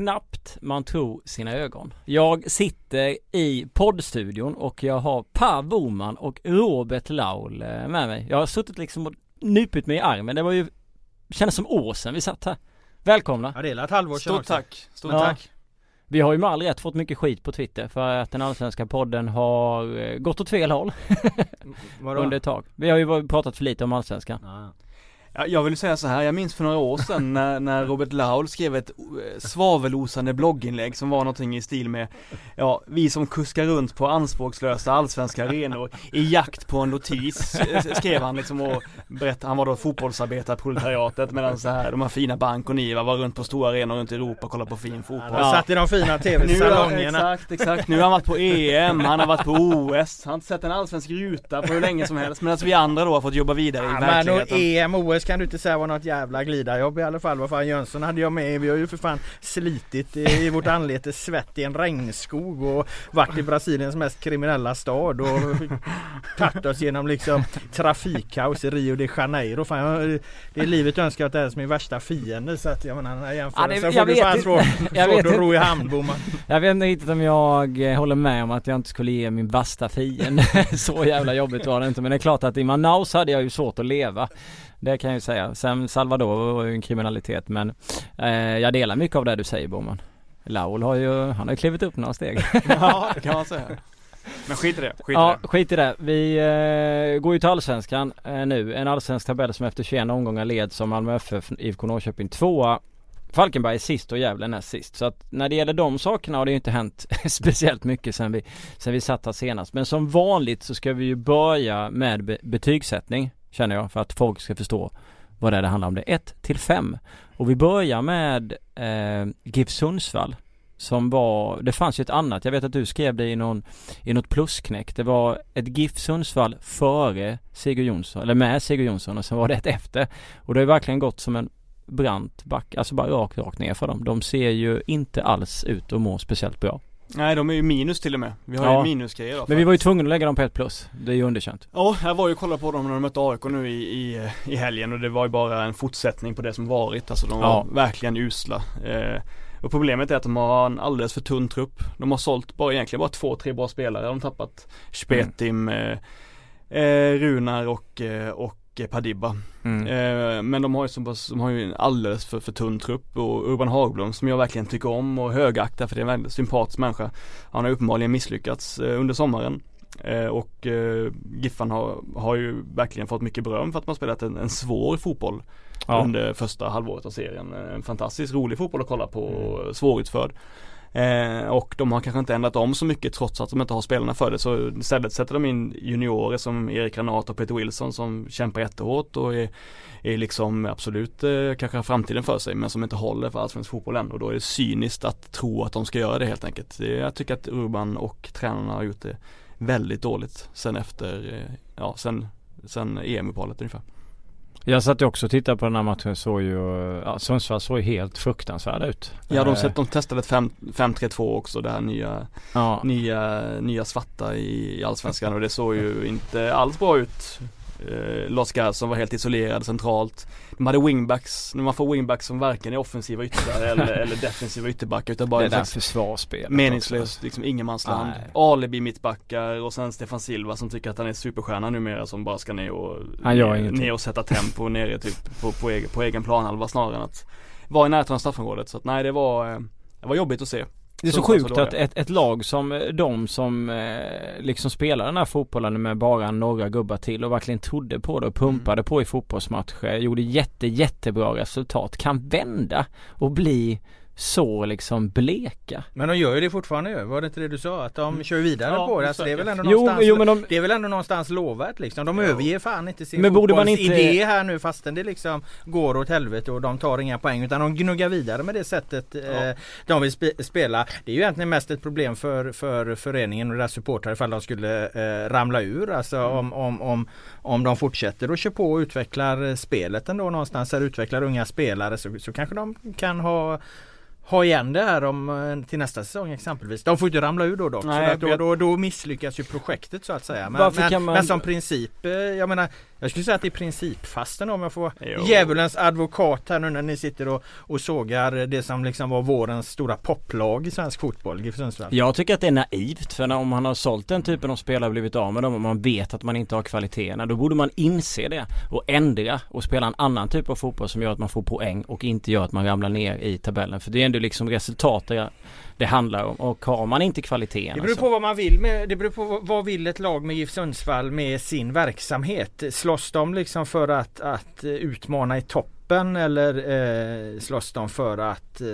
knappt man tror sina ögon. Jag sitter i poddstudion och jag har Per Boman och Robert Laul eh, med mig. Jag har suttit liksom och nypit mig i armen. Det var ju, kändes som år sedan vi satt här. Välkomna! Ja det är ett halvår sedan Stort också. tack, stort Ja. tack. Vi har ju med all rätt fått mycket skit på Twitter för att den allsvenska podden har eh, gått åt fel håll Vadå? under ett tag. Vi har ju pratat för lite om allsvenskan. Ja. Ja, jag vill säga så här, jag minns för några år sedan när, när Robert Laul skrev ett eh, svavelosande blogginlägg som var någonting i stil med Ja, vi som kuskar runt på anspråkslösa allsvenska arenor i jakt på en notis eh, skrev han liksom och berättade, han var då fotbollsarbetarproletariatet medan så här de här fina Bank och Niva var runt på stora arenor runt i Europa och kollade på fin fotboll. Han satt i de fina tv-salongerna. exakt, exakt. Nu har han varit på EM, han har varit på OS, han har inte sett en allsvensk ruta på hur länge som helst medan vi andra då har fått jobba vidare i Ja, men och verkligheten. EM, OS kan du inte säga var något jävla glidarjobb i alla fall. Vad fan Jönsson hade jag med. Vi har ju för fan slitit i, i vårt anlete svett i en regnskog och varit i Brasiliens mest kriminella stad och tagit oss genom liksom trafikkaos i Rio de Janeiro. Fan, jag, det är livet jag önskar att det är som min värsta fiende så att jag menar den här jämförelsen jag får du fan svårt, svårt att ro i hamn. Jag vet inte riktigt om jag eh, håller med om att jag inte skulle ge min värsta fiende. Så jävla jobbigt var det inte. Men det är klart att i Manaus hade jag ju svårt att leva. Det kan jag ju säga. Sen Salvador var ju en kriminalitet men eh, jag delar mycket av det du säger Boman. Laul har ju, han har ju klivit upp några steg. Ja, det kan man säga. Men skit i det, skit i ja, det. skit i det. Vi eh, går ju till Allsvenskan eh, nu. En allsvensk tabell som efter 21 omgångar leds som Malmö FF, IFK Norrköping tvåa. Falkenberg är sist och Gävle näst sist. Så att när det gäller de sakerna har det ju inte hänt speciellt mycket sen vi, sen vi satt här senast. Men som vanligt så ska vi ju börja med be- betygssättning känner jag för att folk ska förstå vad det är det handlar om. Det är 1 till 5. Och vi börjar med eh, GIF Sundsvall som var, det fanns ju ett annat, jag vet att du skrev det i någon, i något plusknäck. Det var ett GIF Sundsvall före Sigurd Jonsson, eller med Sigurd Jonsson och sen var det ett efter. Och det har ju verkligen gått som en brant back, alltså bara rakt, rakt ner för dem. De ser ju inte alls ut att må speciellt bra. Nej, de är ju minus till och med. Vi har Ja. ju minusgrejer då. Men vi var ju tvungna att lägga dem på ett plus. Det är ju underkänt. Ja, jag var ju och kollade på dem när de mötte AIK nu i, i, i helgen och det var ju bara en fortsättning på det som varit. Alltså de var Ja. verkligen usla. Eh, och problemet är att de har en alldeles för tunn trupp. De har sålt bara egentligen bara två, tre bra spelare. De har tappat Spetim, eh, eh, Runar och, eh, och Padibba. Mm. Eh, men de har ju, så pass, de har ju en alldeles för, för tunn trupp och Urban Hagblom som jag verkligen tycker om och högaktar för det är en väldigt sympatisk människa. Han har uppenbarligen misslyckats eh, under sommaren. Eh, och eh, Giffan har, har ju verkligen fått mycket beröm för att man spelat en, en svår fotboll Ja. under första halvåret av serien. En fantastiskt rolig fotboll att kolla på, och svårutförd. Eh, och de har kanske inte ändrat om så mycket trots att de inte har spelarna för det. Så istället sätter de in juniorer som Erik Granat och Peter Wilson som kämpar jättehårt och är, är liksom absolut eh, kanske har framtiden för sig men som inte håller för allsvensk fotboll än. Och då är det cyniskt att tro att de ska göra det helt enkelt. Jag tycker att Urban och tränarna har gjort det väldigt dåligt sen efter, eh, ja sen, sen EM-uppehållet ungefär. Jag satt ju också och tittade på den här matchen så ju, ja, Sundsvall såg ju helt fruktansvärda ut. Ja de, Eh, sett, de testade ett fem- 5-3-2 också det här nya Ja, nya, nya svarta i, i Allsvenskan och det såg ju inte alls bra ut. Eh, Lars Garson var helt isolerad centralt. De hade wingbacks, när man får wingbacks som varken är offensiva yttrar eller, eller defensiva ytterbackar utan bara det en där försvarsspelet meningslöst liksom ingenmansland. Alibi mittbackar och sen Stefan Silva som tycker att han är superstjärna numera som bara ska ner och, Han gör ner, ingenting. ner och sätta tempo nere typ på, på, egen, på egen planhalva snarare än att vara i närheten av straffområdet. Så att nej det var, eh, det var jobbigt att se. Det är så sjukt att ett, ett lag som eh, de som eh, liksom spelar den här fotbollen med bara några gubbar till och verkligen trodde på det och pumpade på i fotbollsmatcher, gjorde jätte jättebra resultat, kan vända och bli så liksom bleka. Men de gör ju det fortfarande ju. Var det inte det du sa? Att de kör vidare Ja, på det. Alltså, det är väl ändå Jo, någonstans jo men de, Det är väl ändå någonstans lovvärt liksom. De överger fan inte sin Men borde man inte- fotbollsidé här nu fastän det liksom går åt helvete och de tar inga poäng utan de gnuggar vidare med det sättet eh, de vill spe- spela. Det är ju egentligen mest ett problem för, för föreningen och deras supportrar ifall de skulle eh, ramla ur. Alltså Mm. om, om, om, om de fortsätter och kör på och utvecklar eh, spelet ändå någonstans. Här utvecklar unga spelare så, så kanske de kan ha ha igen det här om, eh, till nästa säsong exempelvis. De får inte ramla ur då dock. Nej, så då, då, då misslyckas ju projektet så att säga. Men, men, man- men som princip, eh, jag menar jag skulle säga att det är principfasten om jag får Jo. djävulens advokat här nu när ni sitter och, och sågar det som liksom var vårens stora poplag i svensk fotboll, GIF Sundsvall. Jag tycker att det är naivt för när, om man har sålt den typen av spelare och blivit av med dem och man vet att man inte har kvaliteterna då borde man inse det och ändra och spela en annan typ av fotboll som gör att man får poäng och inte gör att man ramlar ner i tabellen. För det är ändå liksom resultat det, handlar om och har man inte kvaliteten Det beror på vad man vill med, det beror på vad- vill ett lag med GIF Sundsvall med sin verksamhet. Slåss de liksom för att, att eh, utmana i toppen eller eh, slåss de för att eh,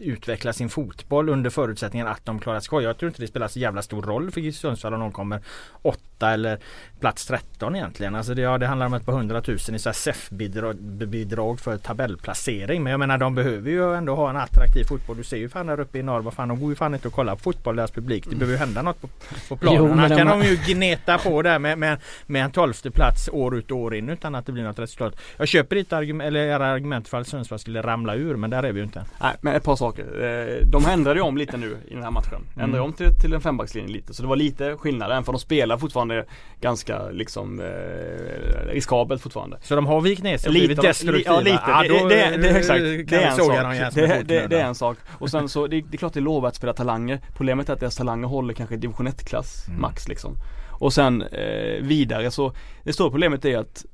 utveckla sin fotboll under förutsättningen att de klarar sig kvar? Jag tror inte det spelar så jävla stor roll för GIF Sundsvall om de kommer åtta eller plats 13 egentligen. Alltså det, ja, det handlar om ett par hundratusen i SEF-bidrag bidrag för tabellplacering. Men jag menar de behöver ju ändå ha en attraktiv fotboll. Du ser ju fan där uppe i norr, vad fan de går ju fan inte att kolla på fotboll, deras publik. Det behöver ju hända något på, på planen. Jo, kan de- ju gneta på där med, med, med en tolfte plats år ut och år in utan att det blir något resultat. Jag köper ditt argument, eller era argument för att Sundsvall skulle ramla ur men där är vi ju inte. Nej men ett par saker. Eh, De ändrade ju om lite nu i den här matchen. Mm. Ändrade om till, till en fembackslinje lite. Så det var lite skillnad även för de spelar fortfarande ganska liksom eh, riskabelt fortfarande. Så de har vikt ner sig och blivit de- destruktiva? ja lite, det, då, det, det, det är exakt, det är en sak. Det, är en sak. Och sen så, det, det är klart det är lovvärt att spela talanger. Problemet är att deras talanger håller kanske division 1 klass Mm. max liksom. Och sen eh, vidare så, det stora problemet är att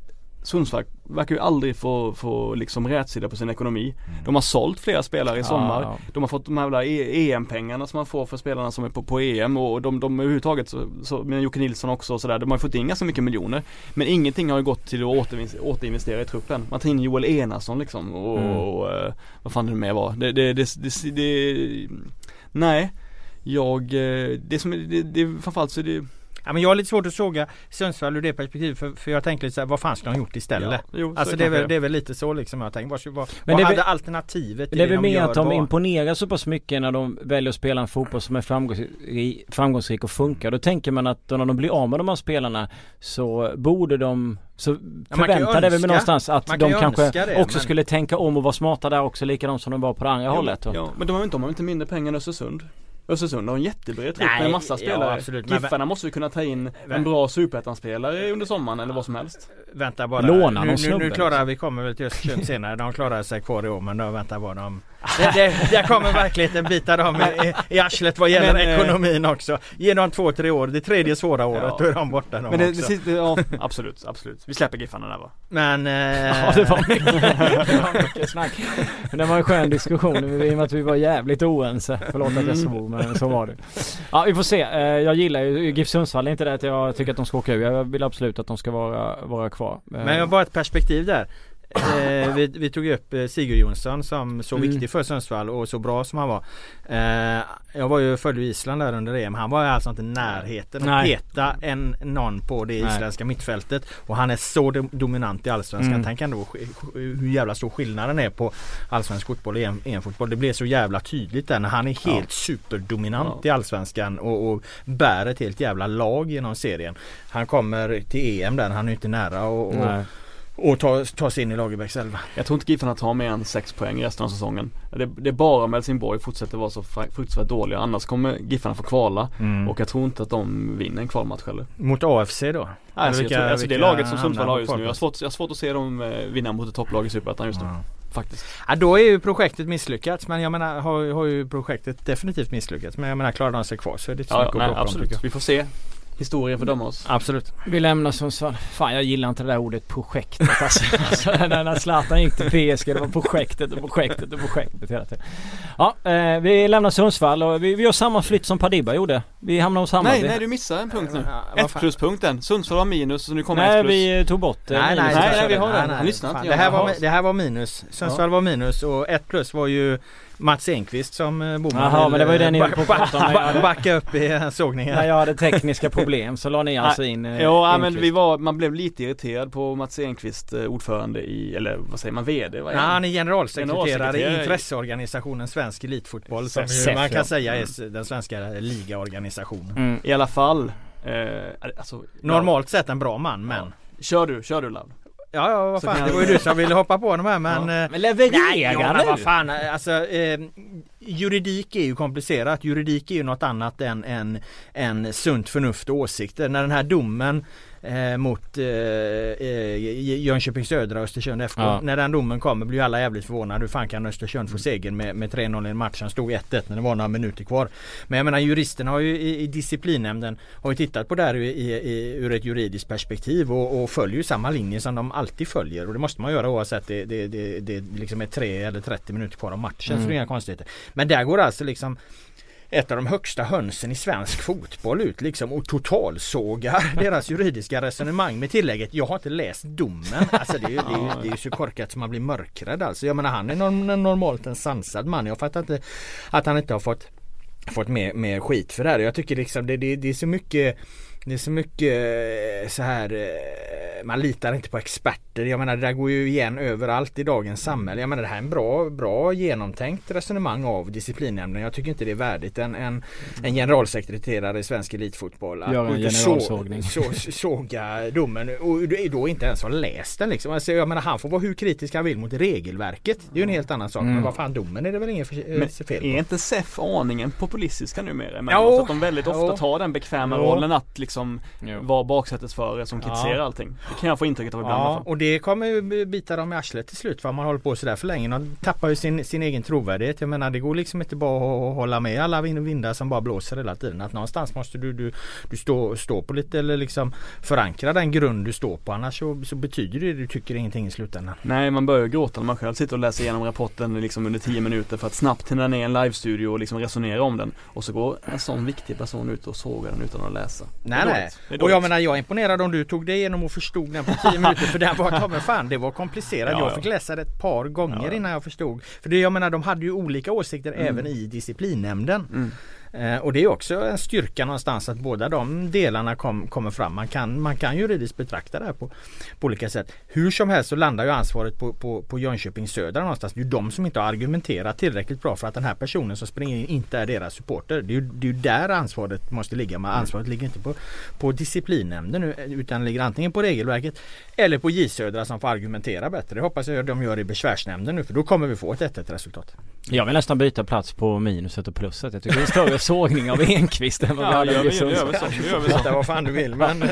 Sundsvall verkar ju aldrig få, få liksom rätsida på sin ekonomi. De har sålt flera spelare i sommar. Ja, De har fått de här jävla E- EM-pengarna som man får för spelarna som är på, på EM och de, de överhuvudtaget så, så med Jocke Nilsson också och sådär. De har fått in ganska mycket miljoner. Men ingenting har ju gått till att återinvestera, återinvestera i truppen. Man tar in Joel Enarsson liksom och, Mm. och eh, vad fan det mer var. Det, det, det, det, nej. Jag, eh, det som är, det, det framförallt så är det Ja, men jag har lite svårt att såga Sundsvall ur det perspektivet för, för jag tänkte lite så här, vad fan ska de gjort istället? Ja, jo, så Alltså det är, väl, det är väl lite så liksom jag tänker. Vad, vad, Men vad det är hade alternativet till Det är väl de mer gör att de var? imponerar så pass mycket när de väljer att spela en fotboll som är framgångsrik, framgångsrik och funkar. Då tänker man att när de blir av med de här spelarna så borde de så förväntar det väl önska- någonstans att kan de kanske det, också men- skulle tänka om och vara smarta där också likadant som de var på det andra Ja, hållet. Och, Ja, men de har ju inte, de har inte mindre pengar än Östersund. Östersund har en jättebred trupp med en massa ja, spelare. men- Giffarna måste ju kunna ta in en bra superettan-spelare under sommaren eller vad som helst. Vänta bara. Låna nu, någon nu, nu klarar liksom. vi, kommer väl till Östersund senare. De klarar sig kvar i år men då vänta bara de det, det, Där kommer verkligheten bita dem i, i, i arslet vad gäller Men, eh, ekonomin också. Ge dem två, tre år. Det tredje svåra året Ja. då är de borta de Men det, det, också. sista- ja, absolut, absolut. Vi släpper Giffarna där va? Men... Eh, Ja det var mycket, det var mycket snack. Men det var en skön diskussion i och med att vi var jävligt oense. Förlåt att jag svor men så var det. Ja vi får se. Eh, Jag gillar ju GIF Sundsvall. Det är inte det att jag tycker att de ska åka ur. Jag vill absolut att de ska vara, vara kvar. Men jag har bara ett perspektiv där. Eh, vi, vi tog ju upp eh, Sigurd Jonsson som så Mm. viktig för Sundsvall och så bra som han var. Eh, jag var ju följde Island där under EM. Han var alltså inte i närheten att peta en, någon på det Nej. isländska mittfältet. Och han är så dom- dominant i Allsvenskan. Mm. Tänk ändå hur jävla stor skillnaden är på Allsvensk fotboll och EM, EM-fotboll. Det blev så jävla tydligt där när han är Ja. helt superdominant Ja. i Allsvenskan och, och bär ett helt jävla lag genom serien. Han kommer till EM där, han är inte nära och, och. Och ta, ta sig in i Lagerbäcks elva. Jag tror inte Giffarna tar mer än 6 poäng resten av säsongen. Det, det är bara om Helsingborg fortsätter vara så fruktansvärt dåliga. Annars kommer Giffarna få kvala. Och jag tror inte att de vinner en kvalmatch heller. Mot AFC då? Nej, alltså, Vilka- jag tror, alltså det laget som Sundsvall har just nu. Jag har, svårt, jag har svårt att se dem eh, vinna mot ett topplag i Superettan just nu. Ja. Faktiskt. Ja, då är ju projektet misslyckats men jag menar har, har ju projektet definitivt misslyckats. Men jag menar klarar de sig kvar så är det inte så Ja, mycket nej, att om, absolut. jag. Vi får se. Historien får döma oss. Absolut. Vi lämnar Sundsvall. Fan jag gillar inte det där ordet projektet alltså. alltså när, när Zlatan gick till PSG det var projektet och projektet och projektet hela tiden. Ja, eh, vi lämnar Sundsvall och vi, vi gör samma flytt som Padiba gjorde. Vi hamnar hos Hammarby. Nej, nej du missar en punkt nu. Ja, Ett fan. pluspunkten. Sundsvall har minus så nu kommer Nej ett plus. vi tog bort eh, Nej, nej, minus. nej, nej, vi har nej, den. nej. Fan, inte, det, här var, det här var minus. Sundsvall var minus och ett plus var ju Mats Enqvist som eh, Boman Jaha, men det var ju det ni eh, höll på ba- ba- Backa upp i eh, sågningen. När jag hade tekniska problem så la ni alltså in Jo, ja, men vi var, man blev lite irriterad på Mats Enqvist, ordförande i, eller vad säger man, VD? Vad är Ja, han? är generalsekreterare, Generalsekreterare i intresseorganisationen Svensk Elitfotboll som ju SEF, man kan ja. säga är s- den svenska ligaorganisationen. Mm. I alla fall. Eh, alltså, Normalt sett en bra man men Ja. Kör du, kör du Lav. Ja ja vad fan det var ju du som ville hoppa på de här men Ja. eh, Men leverera nu! vad fan alltså, eh, juridik är ju komplicerat. Juridik är ju något annat än, än, än sunt förnuft och åsikter. När den här domen eh, mot eh, eh Jönköping Södra och Östersund FK. Ja. När den domen kommer blir alla jävligt förvånade. Hur fan kan Östersund få seger med, med 3-0 i en match som stod 1-1 när det var några minuter kvar. Men jag menar juristerna har ju i, i disciplinnämnden har ju tittat på det här i, i, ur ett juridiskt perspektiv och, och följer ju samma linje som de alltid följer. Och det måste man göra oavsett det, det, det, det liksom är 3 eller 30 minuter kvar av matchen. Mm. Så det är inga konstigheter. Men där går alltså liksom ett av de högsta hönsen i svensk fotboll ut liksom och totalsågar deras juridiska resonemang med tillägget Jag har inte läst domen. Alltså det är ju, det är ju, det är ju så korkat som man blir mörkrädd alltså. Jag menar han är normalt en sansad man. Jag fattar inte att han inte har fått fått mer, mer skit för det här. Jag tycker liksom det, det, det är så mycket det är så mycket eh, så här eh, Man litar inte på experter. Jag menar det där går ju igen överallt i dagens samhälle. Jag menar det här är en bra, bra genomtänkt resonemang av disciplinnämnden. Jag tycker inte det är värdigt en, en, en generalsekreterare i svensk elitfotboll att Gör en generalsågning. Så, så, såga domen och då inte ens har läst den liksom. Alltså, jag menar han får vara hur kritisk han vill mot regelverket. Det är ju en helt annan sak. Mm. Men vad fan domen är det väl inget fel på. Är inte SEF aningen populistiska numera? Men jo, att de väldigt ofta jo. tar den bekväma jo. rollen att liksom vara baksätesförare som kritiserar ja. allting. Det kan jag få intrycket av ibland. Ja, och det kommer ju bita dem i arslet till slut för man håller på sådär för länge. De tappar ju sin, sin egen trovärdighet. Jag menar det går liksom inte bara att hålla med alla vindar som bara blåser hela tiden. Att någonstans måste du, du, du stå, stå på lite eller liksom förankra den grund du står på. Annars så, så betyder det du tycker ingenting i slutändan. Nej man börjar gråta när man själv sitter och läser igenom rapporten liksom under 10 minuter för att snabbt hinna ner en livestudio och liksom resonera om den. Och så går en sån viktig person ut och sågar den utan att läsa. Nej nej. Och jag menar jag är imponerad om du tog det igenom och förstod den på 10 minuter för den var ta fan det var komplicerat. Ja, jag fick läsa det ett par gånger ja. innan jag förstod. För det, jag menar de hade ju olika åsikter mm. även i disciplinnämnden. Mm. Eh, och det är också en styrka någonstans att båda de delarna kom, kommer fram. Man kan, man kan juridiskt betrakta det här på, på olika sätt. Hur som helst så landar ju ansvaret på, på, på Jönköping Södra någonstans. Det är ju de som inte har argumenterat tillräckligt bra för att den här personen som springer in inte är deras supporter. Det är ju, det är där ansvaret måste ligga. Men ansvaret ligger inte på, på disciplinnämnden nu utan ligger antingen på regelverket eller på J Södra som får argumentera bättre. Det hoppas jag de gör i besvärsnämnden nu för då kommer vi få ett 1 resultat. Jag vill nästan byta plats på minuset och pluset. Jag tycker det är större sågning av Enqvist än vad vi hade i Sundsvall. Hitta vad fan du vill men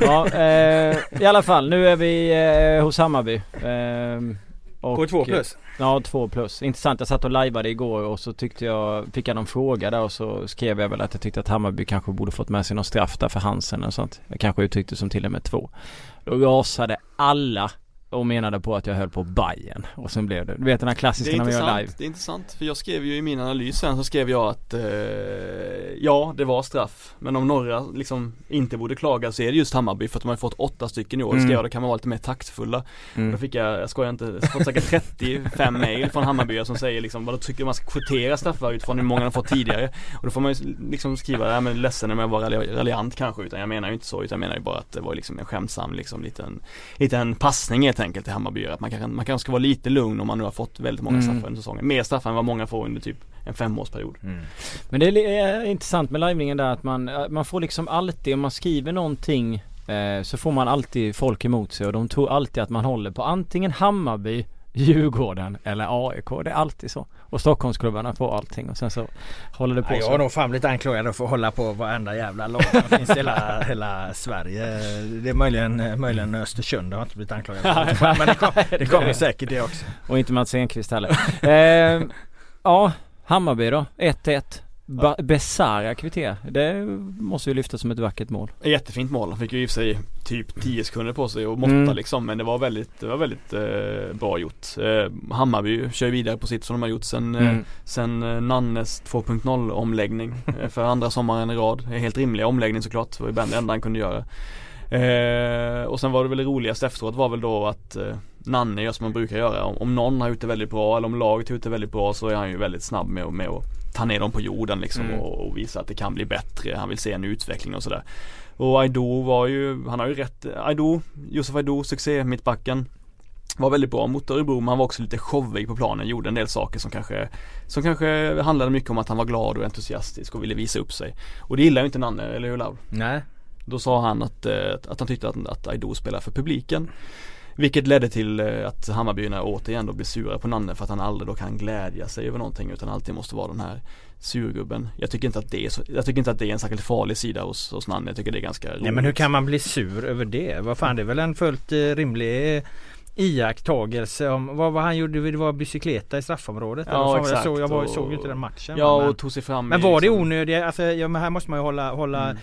Ja eh, i alla fall nu är vi eh, hos Hammarby eh, och, På två plus? Ja två plus. Intressant jag satt och lajvade igår och så tyckte jag Fick jag någon fråga där och så skrev jag väl att jag tyckte att Hammarby kanske borde fått med sig någon straff där för Hansen och sånt. Jag kanske uttryckte som till och med två. Då rasade alla och menade på att jag höll på Bayern. Och sen blev det, du vet den här klassiska när man gör live. Det är intressant, för jag skrev ju i min analys sen så skrev jag att eh, Ja det var straff. Men om några liksom inte borde klaga så är det just Hammarby för att de har fått åtta stycken i år. Mm. skrev jag, då kan man vara lite mer taktfulla. Mm. Då fick jag, jag skojar inte, jag fått säkert 35 mail från Hammarby som säger liksom vad tycker man ska kvotera straffar utifrån hur många de fått tidigare? Och då får man ju liksom skriva, ja men ledsen om jag var raljant kanske utan jag menar ju inte så utan jag menar ju bara att det var liksom en skämtsam liksom liten Liten passning helt enkelt till Hammarby att man kanske, man kanske ska vara lite lugn om man nu har fått väldigt många mm. straffar under säsongen. Mer straffar än vad många får under typ en femårsperiod. Mm. Men det är intressant med livningen där att man, man får liksom alltid, om man skriver någonting eh, så får man alltid folk emot sig och de tror alltid att man håller på antingen Hammarby Djurgården eller AIK. Det är alltid så. Och Stockholmsklubbarna får allting och sen så håller det på ja, Jag har nog fan blivit anklagad för att hålla på varenda jävla lag som finns i hela, hela Sverige. Det är möjligen, möjligen Östersund jag har inte blivit anklagad för. Men det, kom, det kommer säkert det också. Och inte Mats Enqvist heller. eh, ja, Hammarby då? 1-1. Ba- Besara kvitter. Det måste ju lyftas som ett vackert mål. Jättefint mål. Han fick ju i och för sig typ 10 sekunder på sig och måtta mm. liksom. Men det var väldigt, det var väldigt eh, bra gjort. Eh, Hammarby kör vidare på sitt som de har gjort sen, eh, mm. sen eh, Nannes 2.0 omläggning eh, för andra sommaren i rad. Helt rimlig omläggning såklart. Det var ju det enda han kunde göra. Eh, och sen var det väl det roligaste efteråt var väl då att eh, Nanne gör som man brukar göra. Om, om någon har gjort det väldigt bra eller om laget har gjort det väldigt bra så är han ju väldigt snabb med, med att ta ner dem på jorden liksom mm. och, och, visa att det kan bli bättre. Han vill se en utveckling och sådär. Och Aido var ju, han har ju rätt, Aido, Josef Aido, succé mittbacken. Var väldigt bra mot Örebro men han var också lite showig på planen, gjorde en del saker som kanske Som kanske handlade mycket om att han var glad och entusiastisk och ville visa upp sig. Och det gillar ju inte Nanne, eller hur Laur? Nej Då sa han att, eh, att han tyckte att, att Aido spelar för publiken Vilket ledde till eh, att Hammarbyarna återigen då blir sura på Nanne för att han aldrig då kan glädja sig över någonting utan alltid måste vara den här surgubben. Jag tycker inte att det är så, jag tycker inte att det är en särskilt farlig sida hos, hos Nanne. Jag tycker det är ganska roligt. Nej men hur kan man bli sur över det? Vad fan det är väl en fullt eh, rimlig iakttagelse om vad, vad han gjorde, det var bicykleta i straffområdet. Ja, exakt. jag såg, jag var, såg ju inte den matchen. Ja men, och tog sig fram men var det liksom- onödiga, alltså, ja, men här måste man ju hålla, hålla Mm.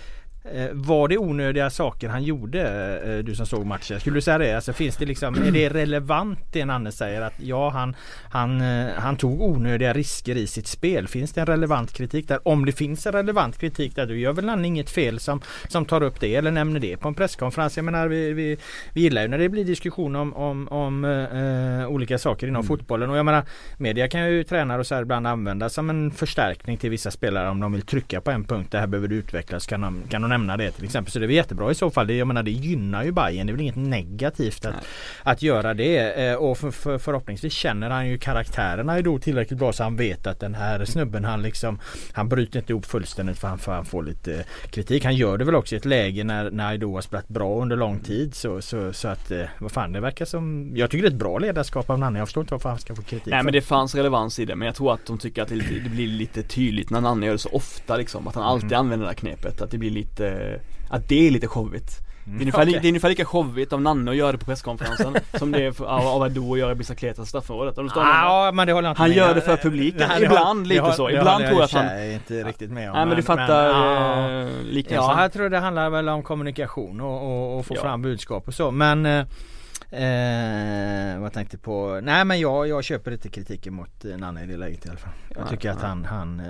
Eh, var det onödiga saker han gjorde, eh, du som såg matchen? Skulle du säga det? Alltså finns det liksom, är det relevant det Nanne säger att ja han, han, eh, han tog onödiga risker i sitt spel? Finns det en relevant kritik där? Om det finns en relevant kritik där, då gör väl Nanne inget fel som, som tar upp det eller nämner det på en presskonferens. Jag menar vi, vi, vi gillar ju när det blir diskussion om, om, om eh, olika saker inom fotbollen och jag menar media kan ju tränare och så här ibland använda som en förstärkning till vissa spelare om de vill trycka på en punkt. Det här behöver du utvecklas. Kan de, kan de nämna det till exempel. Så det är jättebra i så fall. Det, jag menar det gynnar ju Bayern. Det är väl inget negativt att, Nej. att göra det. Eh, och för, för, förhoppningsvis känner han ju karaktärerna då tillräckligt bra så han vet att den här snubben han liksom Han bryter inte ihop fullständigt för han, för han får lite eh, kritik. Han gör det väl också i ett läge när, när Aido har spelat bra under lång tid. Så, så, så att eh, vad fan det verkar som Jag tycker det är ett bra ledarskap av Nanne. Jag förstår inte varför han ska få kritik. Nej för men det fanns relevans i det men jag tror att de tycker att det, lite, det blir lite tydligt när Nanne gör det så ofta liksom Att han alltid Mm. använder det här knepet, att det blir lite Att det är lite showigt det är, ungefär, li- okej. det är ungefär lika showigt av Nanne att göra det på presskonferensen Som det är av, av Ado att göra bicicleta i straffområdet? Ja men det håller jag inte Han med. gör det för publiken. Nej, det Ibland håller- lite det håller- så. det Ibland tror jag att han- för sig inte riktigt med om. Nej men du fattar ja. eh, Ja, jag tror det handlar väl om kommunikation och, och, och få Ja. fram budskap och så. Men eh, Eh, vad tänkte på? Nej men jag, jag köper lite kritiken mot eh, Nanne i det läget i alla fall. Jag Nej, tycker att nej. han, han eh,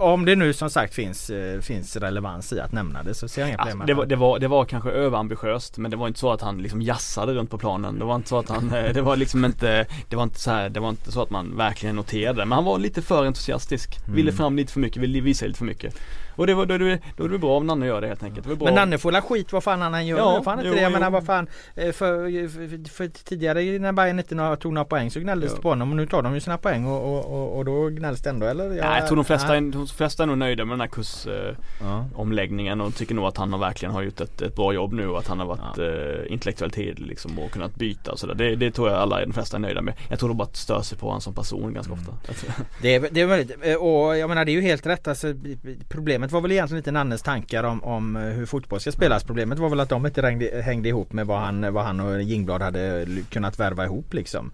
om det nu som sagt finns, eh, finns relevans i att nämna det så ser jag inga problem Alltså, det, att var, det, var, det var kanske överambitiöst men det var inte så att han liksom jassade runt på planen. Det var inte så att han, eh, det var liksom inte, det var inte så här, det var inte så att man verkligen noterade Men han var lite för entusiastisk. Ville Mm. fram lite för mycket, ville visa lite för mycket. Och det var, då, är det- då är det bra om Nanne gör det helt enkelt. Det. Men Nanne får la skit vad fan han än gör. Ja, fan inte jo, det. Jag jo. menar vad fan. eh, För, för, för tidigare när Bayern inte tog några poäng så gnälldes det på honom. Och nu tar de ju sina poäng och, och, och, och då gnälls det ändå eller? Ja, jag tror de flesta, nej. de flesta är nog nöjda med den här kursomläggningen Ja. och tycker nog att han har verkligen har gjort ett, ett bra jobb nu och att han har varit eh, intellektuellt hederlig liksom och kunnat byta och sådär. Det, det tror jag alla, de flesta är nöjda med. Jag tror de bara stör sig på honom som person ganska Mm. ofta. Det är, det är väldigt, eh, och jag menar det är ju helt rätt alltså, Problemet Problemet var väl egentligen inte Nannes tankar om, om eh, hur fotboll ska spelas. Problemet var väl att de inte hängde, hängde ihop med vad han, vad han och Jingblad hade kunnat värva ihop liksom.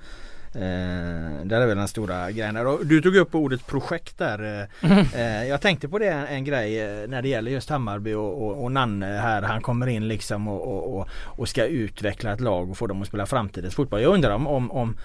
Eh, där är väl den stora grejen. där. Och Du tog upp ordet projekt där. Eh, eh, jag tänkte på det en, en grej eh, när det gäller just Hammarby och, och, och Nanne här. Han kommer in liksom och, och, och, ska utveckla ett lag och få dem att spela framtidens fotboll. Jag undrar om, om, om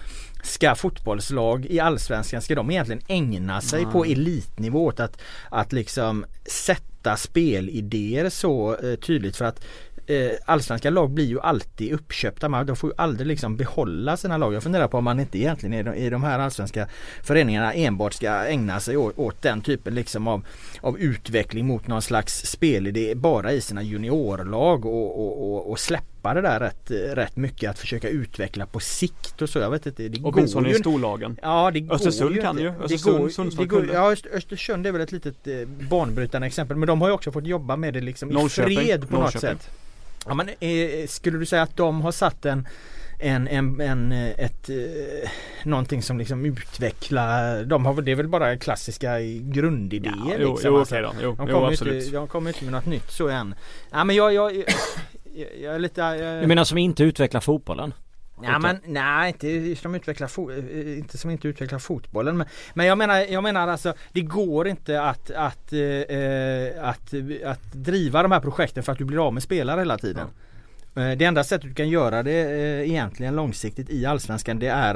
Ska fotbollslag i Allsvenskan, ska de egentligen ägna sig på Nej. elitnivå åt att, att liksom sätta spelidéer så eh, tydligt för att eh, allsvenska lag blir ju alltid uppköpta. Man, de får ju aldrig liksom behålla sina lag. Jag funderar på om man inte egentligen i de, i de här allsvenska föreningarna enbart ska ägna sig åt, åt den typen liksom av, av utveckling mot någon slags spelidé bara i sina juniorlag och, och, och, och släppa det där rätt, rätt mycket att försöka utveckla på sikt och så. Jag vet inte. Det Åtminstone i storlagen. Ja det Östersund går ju kan ju. Östersund, går- Sundsvall går-. Ja Öst- Östersund är väl ett litet eh, banbrytande exempel men de har ju också fått jobba med det liksom i fred på något Norrköping. sätt. Ja men eh, skulle du säga att de har satt en en, en, en eh, ett, eh, någonting som liksom utvecklar, de har väl, det är väl bara klassiska grundidéer Ja, jo, liksom. jo alltså. okej då. Jo, De jo kommer inte, de kommer inte med något nytt så än. Ja men jag, jag, jag, jag är lite... Jag, Du menar som inte utvecklar fotbollen? Ja men nej inte som utvecklar, fo- eh, inte som inte utvecklar fotbollen men, men jag menar, jag menar alltså det går inte att, att, eh, eh, att, att driva de här projekten för att du blir av med spelare hela tiden. Eh, Det enda sättet du kan göra det egentligen långsiktigt i Allsvenskan det är,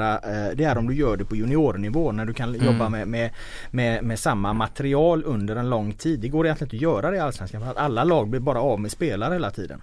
det är om du gör det på juniornivå när du kan Mm. jobba med, med, med, med samma material under en lång tid. Det går egentligen inte att göra det i Allsvenskan för att alla lag blir bara av med spelare hela tiden.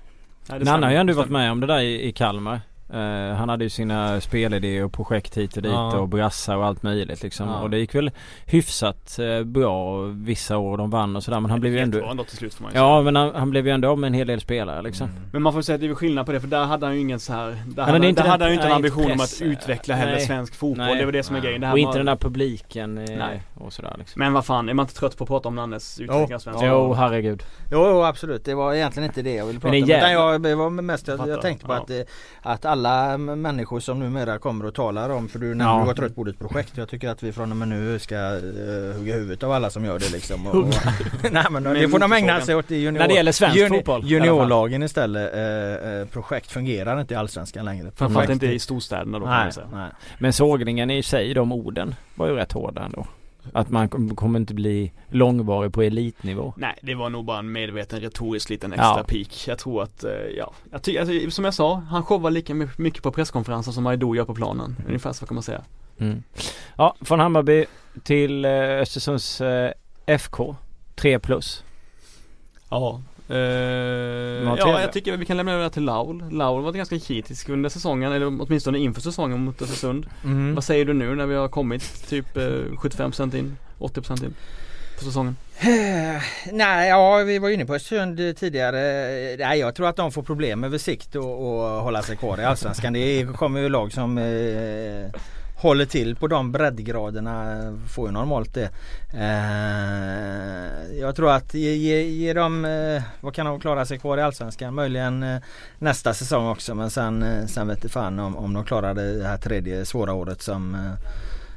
Nej, Nanne har ju ändå varit med om det där i, i Kalmar. Eh, han hade ju sina spelidéer och projekt hit och dit Ja. och brassar och allt möjligt liksom. Ja. Och det gick väl hyfsat eh, bra vissa år de vann och sådär men han blev ju ändå ändå till slut får man ju säga. Ja men han, han blev ju ändå av med en hel del spelare liksom. Men man får säga att det är skillnad på det för där hade han ju ingen så här Där, hade, är där inte den- hade han ju inte en ambition om att utveckla heller nej. svensk fotboll. Nej. Det var det som är Nej. grejen. Det här Och var- inte den där publiken eh, Nej. och sådär liksom. Men vad fan, är man inte trött på att prata om Nannes utveckling av svensk Jo herregud. Jo, jo absolut, det var egentligen inte det jag ville prata är om. Utan jävla- jag, det var mest, jag, jag tänkte på Ja. att, att alla alla människor som numera kommer och talar om för du nämnde ja. du var trött på ett projekt. Jag tycker att vi från och med nu ska uh, hugga huvudet av alla som gör det liksom. Och, och, nej men det får de ägna sig åt i junior, När det gäller svensk juni, fotboll. Juniorlagen istället. Uh, projekt fungerar inte i Allsvenskan längre. Framförallt inte i storstäderna då nej, kan man säga. Nej. Men sågningen i sig, de orden var ju rätt hårda ändå. Att man kommer inte bli långvarig på elitnivå. Nej, det var nog bara en medveten retorisk liten extra ja. peak. Jag tror att, eh, ja, jag tycker, alltså, som jag sa, han showar lika mycket på presskonferensen som Aido gör på planen. Ungefär så kan man säga. Mm. Ja, från Hammarby till eh, Östersunds eh, FK. 3 plus. Ja, Uh, ja, jag tycker vi kan lämna över det till Laul. Laul var ganska kritisk under säsongen, eller åtminstone inför säsongen mot Östersund. Mm. Vad säger du nu när vi har kommit typ eh, 75% in, 80% in på säsongen? Nej, ja vi var inne på Östersund tidigare. Nej, jag tror att de får problem över sikt och, och hålla sig kvar i Allsvenskan. Det kommer ju lag som eh, håller till på de breddgraderna får ju normalt det. Eh, jag tror att ge, ge, ge dem, eh, vad kan de klara sig kvar i Allsvenskan? Möjligen eh, nästa säsong också men sen, eh, sen vet fan om, om de klarar det här tredje svåra året som eh,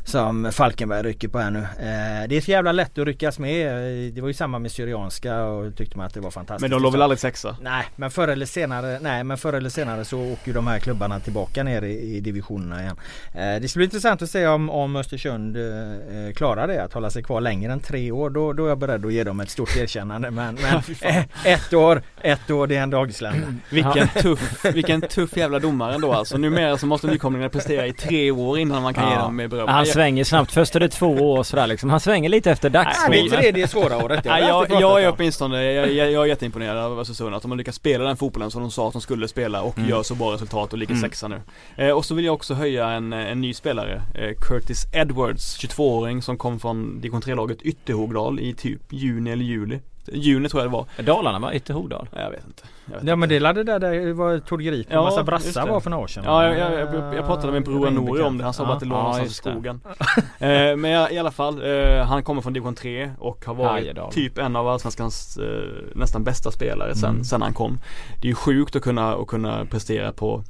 som Falkenberg rycker på här nu. Eh, det är så jävla lätt att ryckas med. Det var ju samma med Syrianska och tyckte man att det var fantastiskt. Men de låg väl aldrig sexa? Nej men förr eller senare, nej men förr eller senare så åker ju de här klubbarna tillbaka ner i, i divisionerna igen. Eh, det ska bli intressant att se om, om Östersund eh, klarar det, att hålla sig kvar längre än tre år. Då, då är jag beredd att ge dem ett stort erkännande. Men, men eh, ett år, ett år det är en dagslända. vilken tuff, vilken tuff jävla domare ändå alltså. Numera så måste nykomlingarna prestera i tre år innan man kan ja. ge dem beröm svänger snabbt. Först är det två år sådär liksom. Han svänger lite efter dagsformen. Nej, det är tredje svåra året. Jag, jag, jag är åtminstone, jag, jag, jag är jätteimponerad av Östersund att de har lyckats spela den fotbollen som de sa att de skulle spela och mm. gör så bra resultat och ligger mm. sexa nu. Eh, och så vill jag också höja en, en ny spelare, eh, Curtis Edwards, 22-åring som kom från division 3-laget Ytterhogdal i typ juni eller juli. Juni tror jag det var. Dalarna va? Ytterhogdal? Jag vet inte. Jag vet ja men det lade där det var Tord Grip och ja, massa brassar var för några år sedan. Ja jag, jag, jag, jag pratade med Broa Nori om det. Han sa bara att det låg någonstans i skogen. eh, men i alla fall, eh, han kommer från division 3 och har varit Hajedal. typ en av allsvenskans eh, nästan bästa spelare sen, mm. sen han kom. Det är ju sjukt att kunna, att kunna prestera på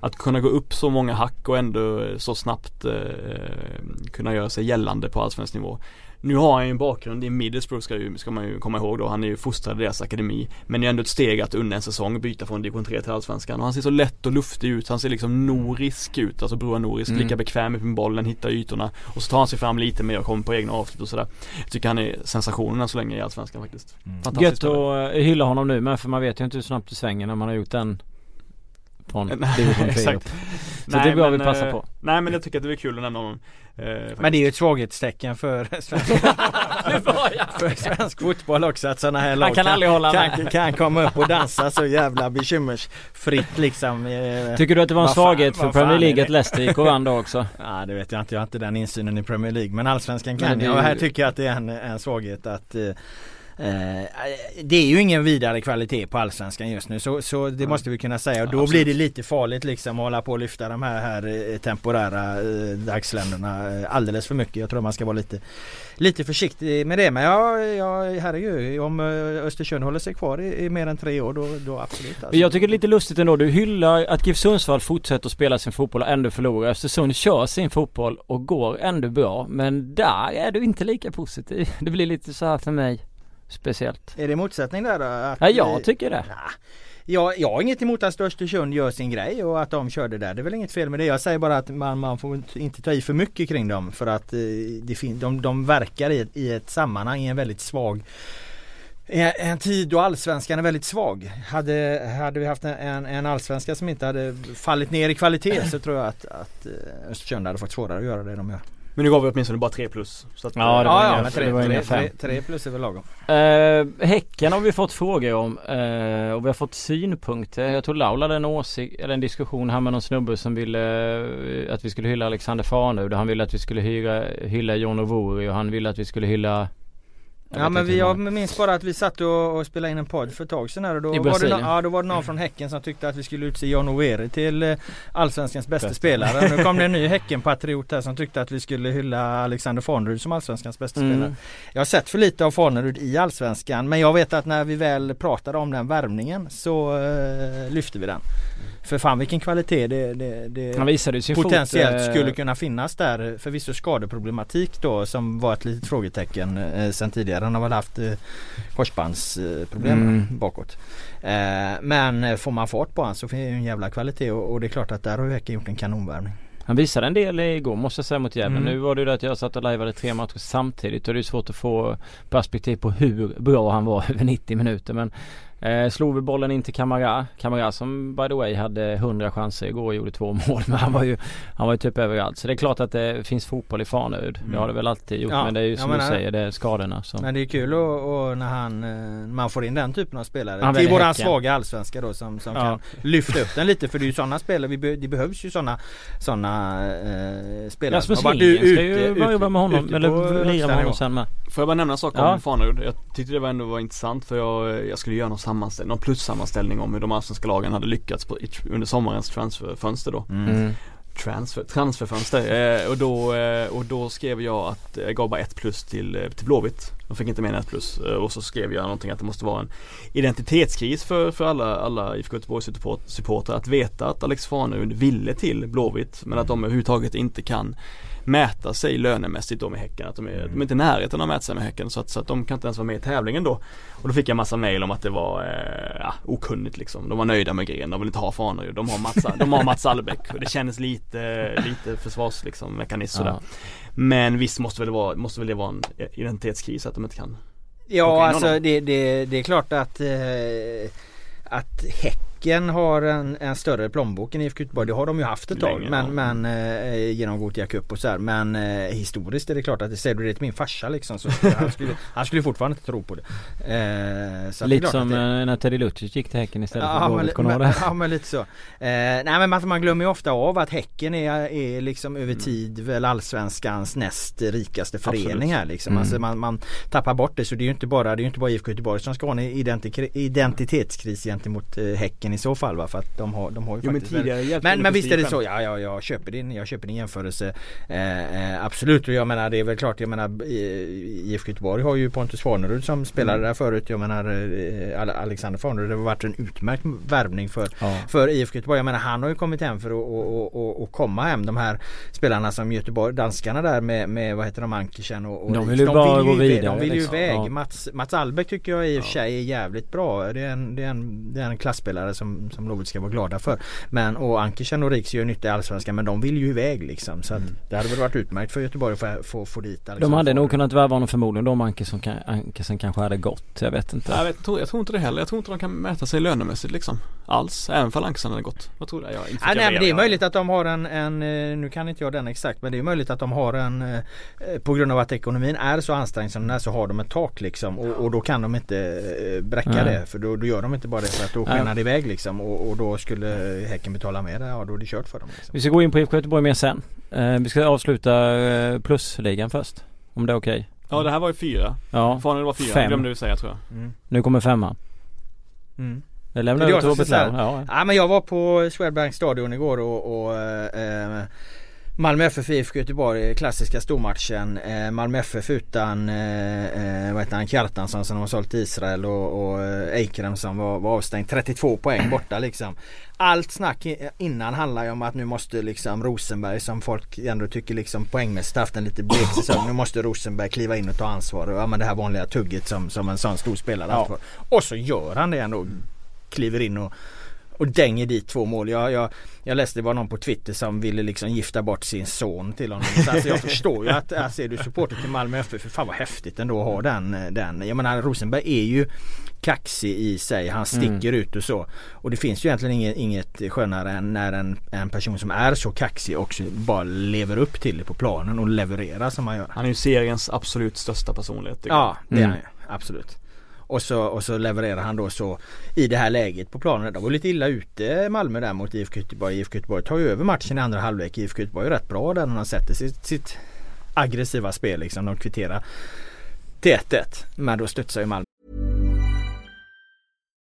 att kunna gå upp så många hack och ändå så snabbt eh, kunna göra sig gällande på allsvensk nivå. Nu har han ju en bakgrund i Middlesbrough ska, ju, ska man ju komma ihåg då. Han är ju fostrad i deras akademi. Men det är ändå ett steg att under en säsong byta från division 3 till Allsvenskan. Och han ser så lätt och luftig ut. Han ser liksom norisk ut. Alltså Broa Norisk. Mm. Lika bekväm med bollen, hittar ytorna. Och så tar han sig fram lite mer och kommer på egna avslut och sådär. Jag tycker han är sensationen så länge i Allsvenskan faktiskt. Mm. Gött att eh, hylla honom nu men för man vet ju inte hur snabbt det svänger när man har gjort den från division 3 upp. Så nej, det bör vi passa på. Nej men jag tycker att det är kul att nämna honom. Eh, men det är ju ett svaghetstecken för svensk, för svensk fotboll också att sådana här lag kan, kan, hålla kan, kan, komma upp och dansa så jävla bekymmersfritt liksom. Eh, Tycker du att det var en svaghet för Premier League att Leicester gick och vann då också? Ja det vet jag inte, jag har inte den insynen i Premier League men allsvenskan kan jag och här tycker jag att det är en, en svaghet att eh, Eh, det är ju ingen vidare kvalitet på Allsvenskan just nu så, så det måste vi kunna säga och då blir det lite farligt liksom att hålla på och lyfta de här, här eh, temporära eh, dagsländerna eh, alldeles för mycket. Jag tror man ska vara lite Lite försiktig med det men ja, ja herregud om Östersund håller sig kvar i, i mer än tre år då, då absolut alltså. Jag tycker det är lite lustigt ändå. Du hyllar att GIF Sundsvall fortsätter att spela sin fotboll och ändå förlorar. Östersund kör sin fotboll och går ändå bra men där är du inte lika positiv. Det blir lite så här för mig speciellt. Är det motsättning där då? Att, ja, jag tycker det. Ja. Jag, jag har inget emot att Östersund gör sin grej och att de körde där. Det är väl inget fel med det. Jag säger bara att man, man får inte ta i för mycket kring dem för att eh, det fin- de, de verkar i ett, i ett sammanhang i en väldigt svag en tid då allsvenskan är väldigt svag. Hade, hade vi haft en, en allsvenska som inte hade fallit ner i kvalitet så tror jag att, att eh, Östersund hade fått svårare att göra det de gör. Men nu gav vi åtminstone bara 3 plus. Så att, ja, det var ja, inga, ja, det var inga 5. 3 plus är väl lagom. Uh, häcken har vi fått frågor om uh, och vi har fått synpunkter. Jag tror Laula hade en åsikt, eller en diskussion här med någon snubbe som ville uh, att vi skulle hylla Alexander Farnud. Han ville att vi skulle hyra, hylla John Ovori och han ville att vi skulle hylla ja men vi, jag minns bara att vi satt och, och spelade in en podd för ett tag sedan här och då, I var det, ja, då var det någon från Häcken som tyckte att vi skulle utse John Overi till eh, Allsvenskans bästa Bäst. spelare. Nu kom det en ny Häcken-patriot här som tyckte att vi skulle hylla Alexander Farnerud som Allsvenskans bästa mm. spelare. Jag har sett för lite av Farnerud i Allsvenskan men jag vet att när vi väl pratade om den värvningen så uh, lyfte vi den. För fan vilken kvalitet det, det, det Han visade sin potentiellt fot, eh, skulle kunna finnas där. Förvisso skadeproblematik då som var ett litet frågetecken eh, sen tidigare. Han har väl haft eh, korsbandsproblem Mm. bakåt. Eh, men eh, får man fart på honom så finns det ju en jävla kvalitet och, och det är klart att där har ju Häcken gjort en kanonvärvning. Han visade en del igår måste jag säga mot Gävle. Mm. Nu var det ju det att jag satt och lajvade tre matcher samtidigt och det är svårt att få perspektiv på hur bra han var över 90 minuter. Men eh, slog vi bollen in till Kamara. Kamara som by the way hade 100 chanser igår och gjorde två mål. Men han var ju, han var ju typ överallt. Så det är klart att det finns fotboll i Farnerud. Det har det väl alltid gjort. Ja, men det är ju som du säger, det är skadorna. Så. Men det är kul och, och när han, eh, man får in den typen av spelare. Han till våran svaga allsvenska då som, som Ja. kan lyfta upp den lite. För det är ju sådana spelare, vi be, det behövs ju sådana såna, eh, spelare. Rasmus som Lindgren ska ju börja ute- med honom. Eller lira med honom sen med. Får jag bara nämna en sak Ja. om Fanerud? Jag tyckte det var ändå var intressant för jag, jag skulle göra någon sammanställning, någon plussammanställning om hur de allsvenska lagen hade lyckats på, under sommarens transferfönster då. Mm. Mm. Transfer, transferfönster eh, och, då, eh, och då skrev jag att jag gav bara ett plus till, eh, till Blåvitt. De fick inte med än plus eh, och så skrev jag någonting att det måste vara en identitetskris för, för alla, alla IFK Göteborgs supportrar att veta att Alex Farnerud ville till Blåvitt men att de överhuvudtaget inte kan mäta sig lönemässigt då med Häcken. Att de är, de är inte i närheten av att mäta sig med Häcken så att, så att de kan inte ens vara med i tävlingen då. Och då fick jag massa mail om att det var eh, ja, okunnigt liksom. De var nöjda med Gren, de vill inte ha Farnerud. De har Mats, de har Mats Albeck och det kändes lite, lite försvars liksom, mekanism sådär. Ja. Men visst måste väl, det vara, måste väl det vara en identitetskris att de inte kan Ja alltså det, det, det är klart att eh, att Häcken har en, en större plånbok än IFK Göteborg. Det har de ju haft ett tag. Länge, Men, ja. men eh, genom Gothia Cup och så här. Men eh, historiskt är det klart att det säger du det till min farsa liksom. Så skulle, han, skulle, han skulle fortfarande inte tro på det. Eh, det Lite klart som att det, eh, när Teddy Lucic gick till Häcken istället för Ja men, Blåvitt. Det? ja men lite så. Eh, nej men man, man glömmer ju ofta av att Häcken är, är liksom över Mm. tid väl allsvenskans näst rikaste Absolut. förening här liksom. Mm. Alltså man, man tappar bort det så det är ju inte bara, det är ju inte bara IFK Göteborg som ska ha en identi- identitetskris gentemot eh, Häcken i så fall va. För att de har, de har ju Jo men faktiskt väldigt- tidigare men, men visst är det så, ja, ja jag köper din, jag köper din jämförelse eh, eh, Absolut och jag menar det är väl klart, jag menar IFK Göteborg har ju Pontus Farnerud som spelade Mm. där förut Jag menar eh, Ale- Alexander Farnerud, det har varit en utmärkt värvning för, Ja. för IFK Göteborg. Jag menar han har ju kommit hem för att och, och, och, komma hem de här spelarna som Göteborg, danskarna där med, med vad heter de, Ankersen och, och De vill ju bara gå iväg- vidare, De vill ju liksom. iväg. Ja. Mats, Mats Albeck tycker jag i och för sig är jävligt bra. Det är en, det är en, det är en klassspelare som, som Blåvitt ska vara glada för. Men och Ankersen och Riks gör nytta i Allsvenskan men de vill ju iväg liksom. Så att det hade väl varit utmärkt för Göteborg att få, få, få dit De Alexander hade nog kunnat värva honom förmodligen då om Ankesen, kan- Ankesen kanske hade gått. Jag vet inte. Jag, vet, tror, jag tror inte det heller. Jag tror inte de kan mäta sig lönemässigt liksom. Alls. Även för Lankesen hade gått. Vad tror du? Jag, inte Ja, nej, men det är möjligt att de har en, en, eh, nu kan inte jag den exakt men det är möjligt att de har en eh, På grund av att ekonomin är så ansträngd som den är så har de ett tak liksom och, och då kan de inte eh, bräcka Nej. det för då, då gör de inte bara det för att då skenar det iväg liksom och, och då skulle Häcken betala mer, ja då är det kört för dem. Liksom. Vi ska gå in på IFK Göteborg mer sen. Eh, vi ska avsluta eh, plusligan först. Om det är okej. Ja det här var ju fyra. Ja. Fanen var fyra. Fem. Det glömde du säga tror jag. Mm. Nu kommer femman. Mm. Det lämnar Det över till jag Robert. Ja. Ja men jag var på Swedbank stadion igår och, och eh, Malmö FF IFK Göteborg, klassiska stormatchen. Eh, Malmö FF utan eh, eh, vad heter han, Kjartansson som de har sålt till Israel och, och eh, Eikrem som var, var avstängd. 32 poäng borta liksom. Allt snack innan handlar ju om att nu måste liksom Rosenberg som folk ändå tycker liksom poängmässigt haft en lite blek säsong. Nu måste Rosenberg kliva in och ta ansvar och ja men det här vanliga tugget som, som en sån stor spelare Ja. Och så gör han det ändå. Kliver in och och dänger dit två mål. Jag, jag, jag läste det var någon på Twitter som ville liksom gifta bort sin son till honom. Så alltså jag förstår ju att alltså, är du supporter till Malmö FF, för fan vad häftigt ändå att ha den, den. Jag menar Rosenberg är ju kaxig i sig. Han sticker ut och så. Och det finns ju egentligen inget, inget skönare än när en, en person som är så kaxig också bara lever upp till det på planen och levererar som han gör. Han är ju seriens absolut största personlighet. Ja, det är Mm. han ju. Absolut. Och så, och så levererar han då så i det här läget på planen. De var lite illa ute Malmö där mot IFK Göteborg. IFK Göteborg tar ju över matchen i andra halvlek. IFK Göteborg är rätt bra där när de sätter sitt, sitt aggressiva spel liksom. De kvitterar till 1-1. Men då studsar ju Malmö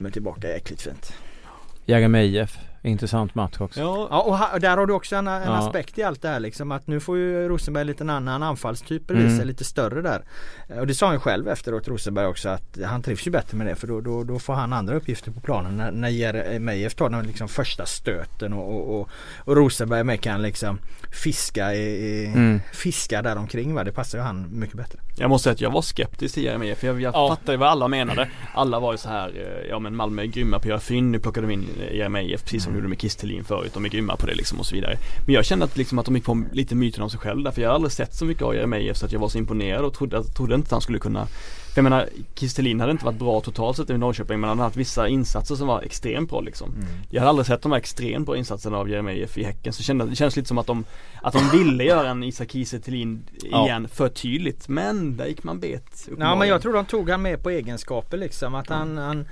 Men tillbaka jäkligt fint. Jagar med IF intressant match också. Ja, Ja och ha, där har du också en, en Ja. aspekt i allt det här liksom att nu får ju Rosenberg lite en annan anfallstyp bredvid Mm. sig, lite större där. Eh, Och det sa han själv efteråt Rosenberg också att han trivs ju bättre med det för då, då, då får han andra uppgifter på planen när, när Jeremejeff tar den liksom första stöten och, och, och, och Rosenberg med kan liksom fiska i, i Mm. fiska där omkring va. Det passar ju han mycket bättre. Jag måste säga att jag var skeptisk till Jeremejeff jag, jag Ja. fattade vad alla menade Alla var ju så här, eh, ja men Malmö är grymma på att göra fynd, nu plockade de in Jeremejeff precis som gjorde med Kistelin förut, de är grymma på det liksom och så vidare. Men jag kände att, liksom, att de gick på lite myten om sig själv för jag har aldrig sett så mycket av Jeremejeff så att jag var så imponerad och trodde, trodde inte att han skulle kunna för jag menar, Kistelin hade inte varit bra totalt sett i Norrköping men han hade haft vissa insatser som var extremt bra liksom. Jag hade aldrig sett de här extremt bra insatserna av Jeremejeff i Häcken så kände, det känns lite som att de Att de ville göra en Isak Kiese Thelin Ja. igen för tydligt men där gick man bet Ja men jag tror de tog han med på egenskaper liksom att han, han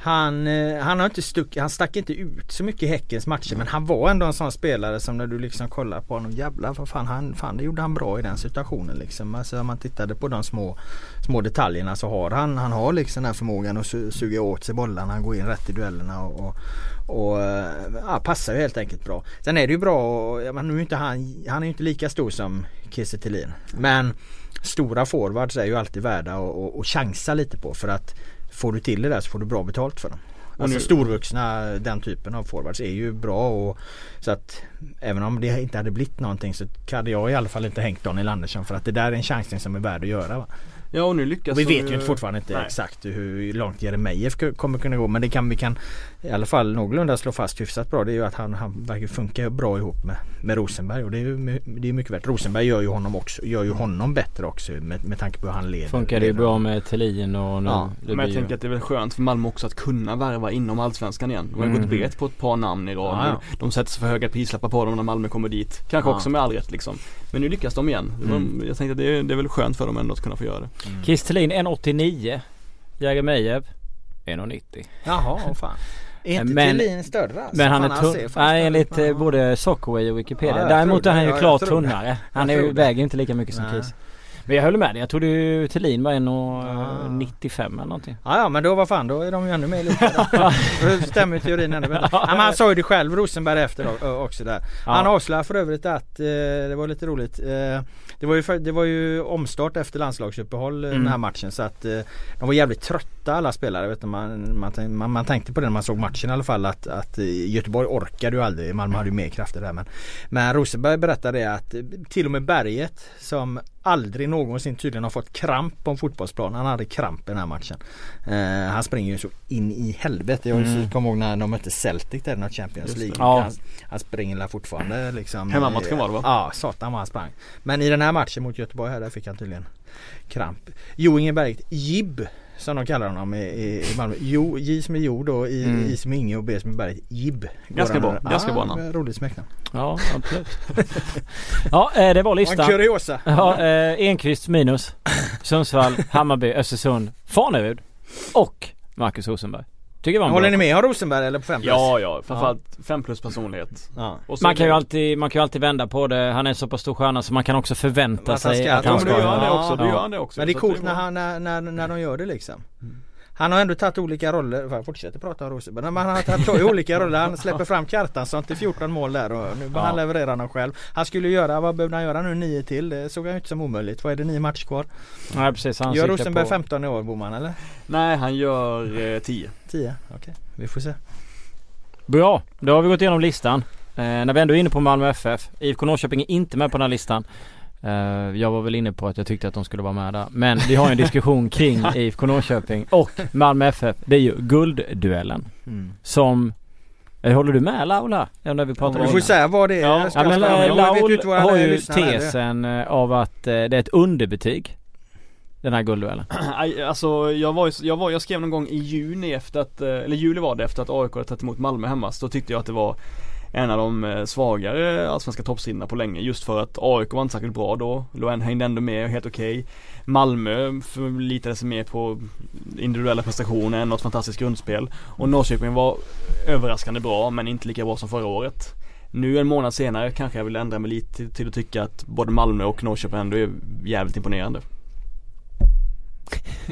han, eh, han har inte stuck, han stack inte ut så mycket i Häckens matcher men han var ändå en sån spelare som när du liksom kollar på honom jävlar vad fan han, fan det gjorde han bra i den situationen liksom. Alltså om man tittade på de små, små detaljerna så har han, han har liksom den här förmågan att su- suga åt sig bollarna, han går in rätt i duellerna och, och och eh, ja, passar ju helt enkelt bra. Sen är det ju bra, och, ja, nu är inte han, han är ju inte lika stor som Kiese Thelin. Men stora forwards är ju alltid värda att chansa lite på för att får du till det där så får du bra betalt för dem. Alltså nu- storvuxna, den typen av forwards är ju bra och så att även om det inte hade blivit någonting så hade jag i alla fall inte hängt Daniel Andersson för att det där är en chansning som är värd att göra. Va? Ja och nu lyckas Och vi vet ju inte fortfarande inte Nej. exakt hur långt Jeremejeff kommer kunna gå men det kan vi kan i alla fall någorlunda slå fast hyfsat bra det är ju att han, han verkar funka bra ihop med, med Rosenberg och det är ju det är mycket värt. Rosenberg gör ju honom också, gör ju honom bättre också med, med tanke på hur han leder. Funkar det leder bra med Thelin och nu Ja, Men jag tänker att det är väl skönt för Malmö också att kunna värva inom Allsvenskan igen. De har Mm. gått bet på ett par namn i rad. Ja, ja. De sätter sig för höga prislappar på dem när Malmö kommer dit. Kanske Ja. också med all rätt liksom. Men nu lyckas de igen. Mm. Jag tänkte att det är, det är väl skönt för dem ändå att kunna få göra det. Kiss Thelin 1,89 Jägermejeff 1,90 Jaha, åh fan. Är inte Men- Thelin större alltså? Men han är tunn. Nej enligt eh, både Sockerway och Wikipedia. Ja, Däremot är han ju Ja, klart tunnare. Han är, väger inte lika mycket som Nej. Men jag håller med dig. Jag trodde ju Thelin var Ja. 1,95 eller någonting. Ja, ja men då vad fan då är de ju ännu mer lika då. Stämmer teorin ännu bättre. Ja, men han sa ju det själv Rosenberg efter då, också där. Han Ja. avslöjar för övrigt att, eh, det var lite roligt. Eh, det, var ju det var ju omstart efter landslagsuppehåll eh, Mm. den här matchen så att eh, de var jävligt trötta alla spelare. Vet du, man, man, man, man tänkte på det när man såg matchen i alla fall att, att Göteborg orkade ju aldrig. Malmö hade ju mer krafter där men, men Rosenberg berättade det att till och med Berget som aldrig någonsin tydligen har fått kramp på en fotbollsplan. Han hade kramp i den här matchen. Eh, han springer ju så in i helvete. Jag Mm. kommer ihåg när de mötte Celtic där i något Champions. League. Ja. Han, han springer där fortfarande liksom. Hemmamatchen var det, va? Ja, satan vad han sprang. Men i den här matchen mot Göteborg här där fick han tydligen kramp. Jo Inge Berget, Jib som de kallar honom i, i, Malmö. Jo, J som är Jo då, I, Mm. I som Inge och B som är Berget. Jib. Ganska bra, ganska bra namn. Roligt smeknamn. Ja absolut. ja eh, det var Och en listan. kuriosa. Ja, eh, Enqvist minus. Sundsvall, Hammarby, Östersund, Farnerud och Marcus Rosenberg. Tycker var Håller ni med om Rosenberg eller på fem plus? Ja, ja. Framförallt fem plus personlighet. ja. Man kan ju alltid, man kan ju alltid vända på det. Han är så pass stor stjärna så man kan också förvänta Att han sig ska- att Ja, han Ja, men då gör han det Ja. också. Då Ja. gör han det också. Men det är coolt när, han, när, när, när de gör det liksom. Han har ändå tagit olika roller, jag fortsätter prata om Rosenberg, men han har tagit olika roller. Han släpper fram Kjartansson till 14 mål där och nu Ja. han leverera dem själv. Han skulle göra, vad behövde han göra nu? 9 till? Det såg han ju inte som omöjligt. Vad är det, 9 matcher kvar? Nej precis, han Gör Rosenberg på... 15 i år Boman eller? Nej, han gör eh, 10. 10? Okej, vi får se. Bra, då har vi gått igenom listan. Eh, när vi ändå är inne på Malmö FF. IFK Norrköping är inte med på den här listan. Eh, jag var väl inne på att jag tyckte att de skulle vara med där. Men vi har ju en diskussion kring IFK Norrköping och Malmö FF. Det är ju guldduellen. Mm. Som... Eh, håller du med Laula? Ja, när vi pratar Vi om får säga vad det är. Ja, Ja men ju Laul har ju tesen eh, av att det är ett underbetyg Den här guldduellen? Alltså jag var, ju- jag var, jag skrev någon gång i juni efter att, eller juli var det efter att AIK hade tagit emot Malmö hemma. Så då tyckte jag att det var en av de eh, svagare allsvenska toppstriderna på länge. Just för att AIK var inte särskilt bra då. Loen hängde ändå med helt okej. Malmö förlitade sig mer på individuella prestationer än något fantastiskt grundspel. Och Norrköping var överraskande bra men inte lika bra som förra året. Nu en månad senare kanske jag vill ändra mig lite till, att tycka att både Malmö och Norrköping ändå är jävligt imponerande.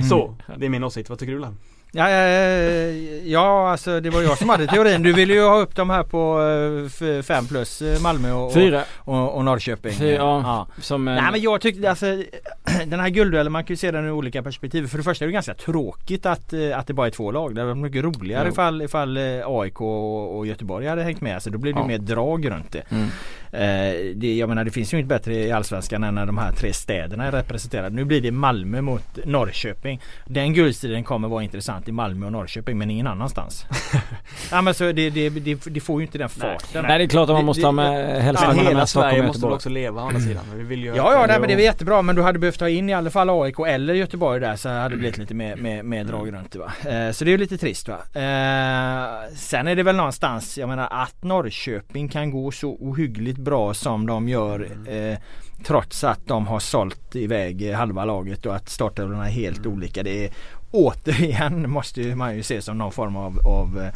Så, det är min åsikt. Vad tycker du Lan? Ja, eh, ja, alltså det var jag som hade teorin. Du ville ju ha upp de här på 5 plus eh, Malmö och, Fyra. och, och Norrköping. Fyra, ja. ja. Nej men jag tyckte alltså Den här guldduellen man kan ju se den ur olika perspektiv. För det första är det ganska tråkigt att, eh, att det bara är två lag. Det hade varit mycket roligare Jo. ifall, ifall eh, AIK och och Göteborg hade hängt med. Så då blir det Ja. mer drag runt det. Mm. Eh, det. Jag menar det finns ju inte bättre i Allsvenskan än när de här tre städerna är representerade. Nu blir det Malmö mot Norrköping. Den guldstriden kommer vara intressant i Malmö och Norrköping men ingen annanstans. ja men så det, det, det, det får ju inte den farten. Nej det är klart att man måste ha med ha med hela Sverige måste väl också leva å andra sidan. Vi vill ju Ja, ja nej, men det är jättebra men du hade behövt ta in i alla fall AIK eller Göteborg där så hade det blivit lite mer, mer, mer drag runt det va. Eh, så det är ju lite trist va. Eh, sen är det väl någonstans, jag menar att Norrköping kan gå så ohyggligt bra som de gör eh, Trots att de har sålt iväg eh, halva laget och att startelvorna är helt olika. Det är återigen måste man ju se som någon form av, av eh,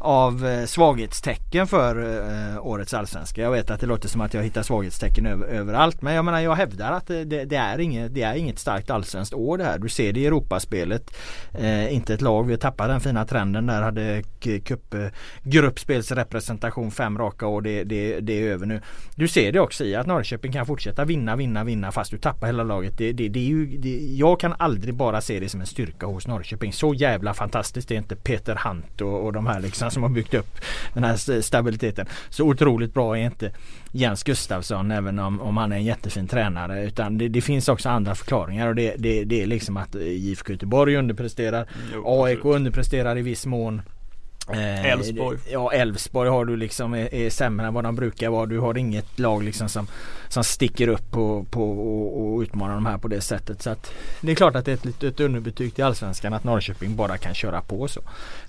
av eh, svaghetstecken för eh, årets allsvenska. Jag vet att det låter som att jag hittar svaghetstecken över, överallt men jag menar jag hävdar att eh, det, det, är inget, det är inget starkt allsvenskt år det här. Du ser det i Europaspelet. Eh, inte ett lag, vi tappar den fina trenden där. Hade cup, gruppspelsrepresentation fem raka år. Det, det, det är över nu. Du ser det också i att Norrköping kan fortsätta vinna, vinna, vinna fast du tappar hela laget. Det, det, det är ju, det, jag kan aldrig bara se det som en styrka hos Norrköping. Så jävla fantastiskt det är inte Peter Hunt och, och de här liksom som har byggt upp den här st- stabiliteten. Så otroligt bra är inte Jens Gustafsson även om, om han är en jättefin tränare. Utan det, det finns också andra förklaringar och det, det, det är liksom att eh, IFK Göteborg underpresterar. Jo, AIK underpresterar i viss mån. Eh, Elfsborg. Ja Elfsborg har du liksom är, är sämre än vad de brukar vara. Du har inget lag liksom som, som sticker upp på, på och, och utmanar de här på det sättet. Så att det är klart att det är ett litet underbetyg till Allsvenskan att Norrköping bara kan köra på så.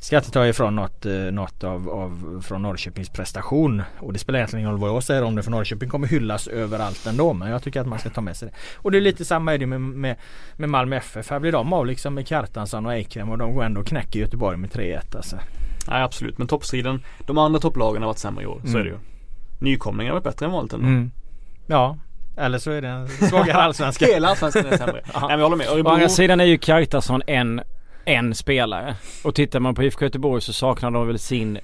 Ska inte ta ifrån något, eh, något av, av från Norrköpings prestation. Och det spelar egentligen ingen roll vad jag säger om det för Norrköping kommer hyllas överallt ändå. Men jag tycker att man ska ta med sig det. Och det är lite samma är det med, med, med Malmö FF. Här blir de av liksom med Kjartansson och Eikrem och de går ändå och knäcker Göteborg med 3-1 alltså. Nej absolut, men toppstriden, de andra topplagen har varit sämre i år, så Mm. är det ju. Nykomlingar har varit bättre än vanligt ändå. Mm. Ja, eller så är det en svagare allsvenska. Hela allsvenskan är sämre. Nej men jag håller med. Å Örebro, andra sidan är ju Kjartansson en, en spelare. Och tittar man på IFK Göteborg så saknar de väl sin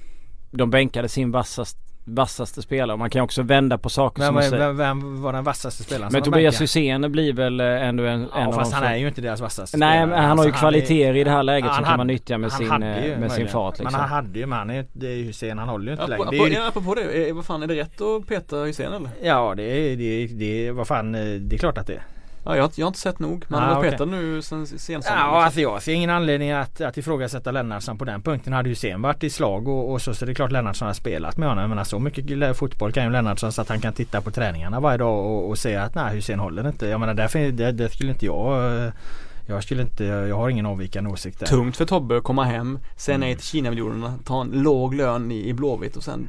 De bänkade sin vassast, vassaste spelare. Man kan också vända på saker Vem, som vem, säga. vem, vem var den vassaste spelaren Men Tobias? Hysén blir väl eh, ändå en, en Ja av fast han är ju inte deras vassaste Nej spelare. men han har ju Alltså, kvaliteter i det här Ja, läget som kan man nyttja med han sin, eh, med sin fart Men liksom. han hade ju, men han är, det är ju Hysén, han håller ju inte Apropå, längre. Det är ju, apropå, apropå det, är, vad fan är det rätt att peta Hysén eller? ja det är, det det vad fan, eh, det är klart att det är. Ja, jag, har inte- jag har inte sett nog. Men Ah, har okej. petat nu sen sensommaren. Ja alltså jag ser ingen anledning att, att ifrågasätta Lennartsson på den punkten. Hade Hysén varit i slag och, och så, så är det klart Lennartsson har spelat med honom. Jag menar så mycket fotboll kan ju Lennartsson så att han kan titta på träningarna varje dag och, och säga att nej Hysén håller inte. Jag menar därför, det, det skulle inte jag eh, jag skulle inte, jag har ingen avvikande åsikt där. Tungt för Tobbe att komma hem, säga nej till Kina-miljonerna, ta en låg lön i, i Blåvitt och sen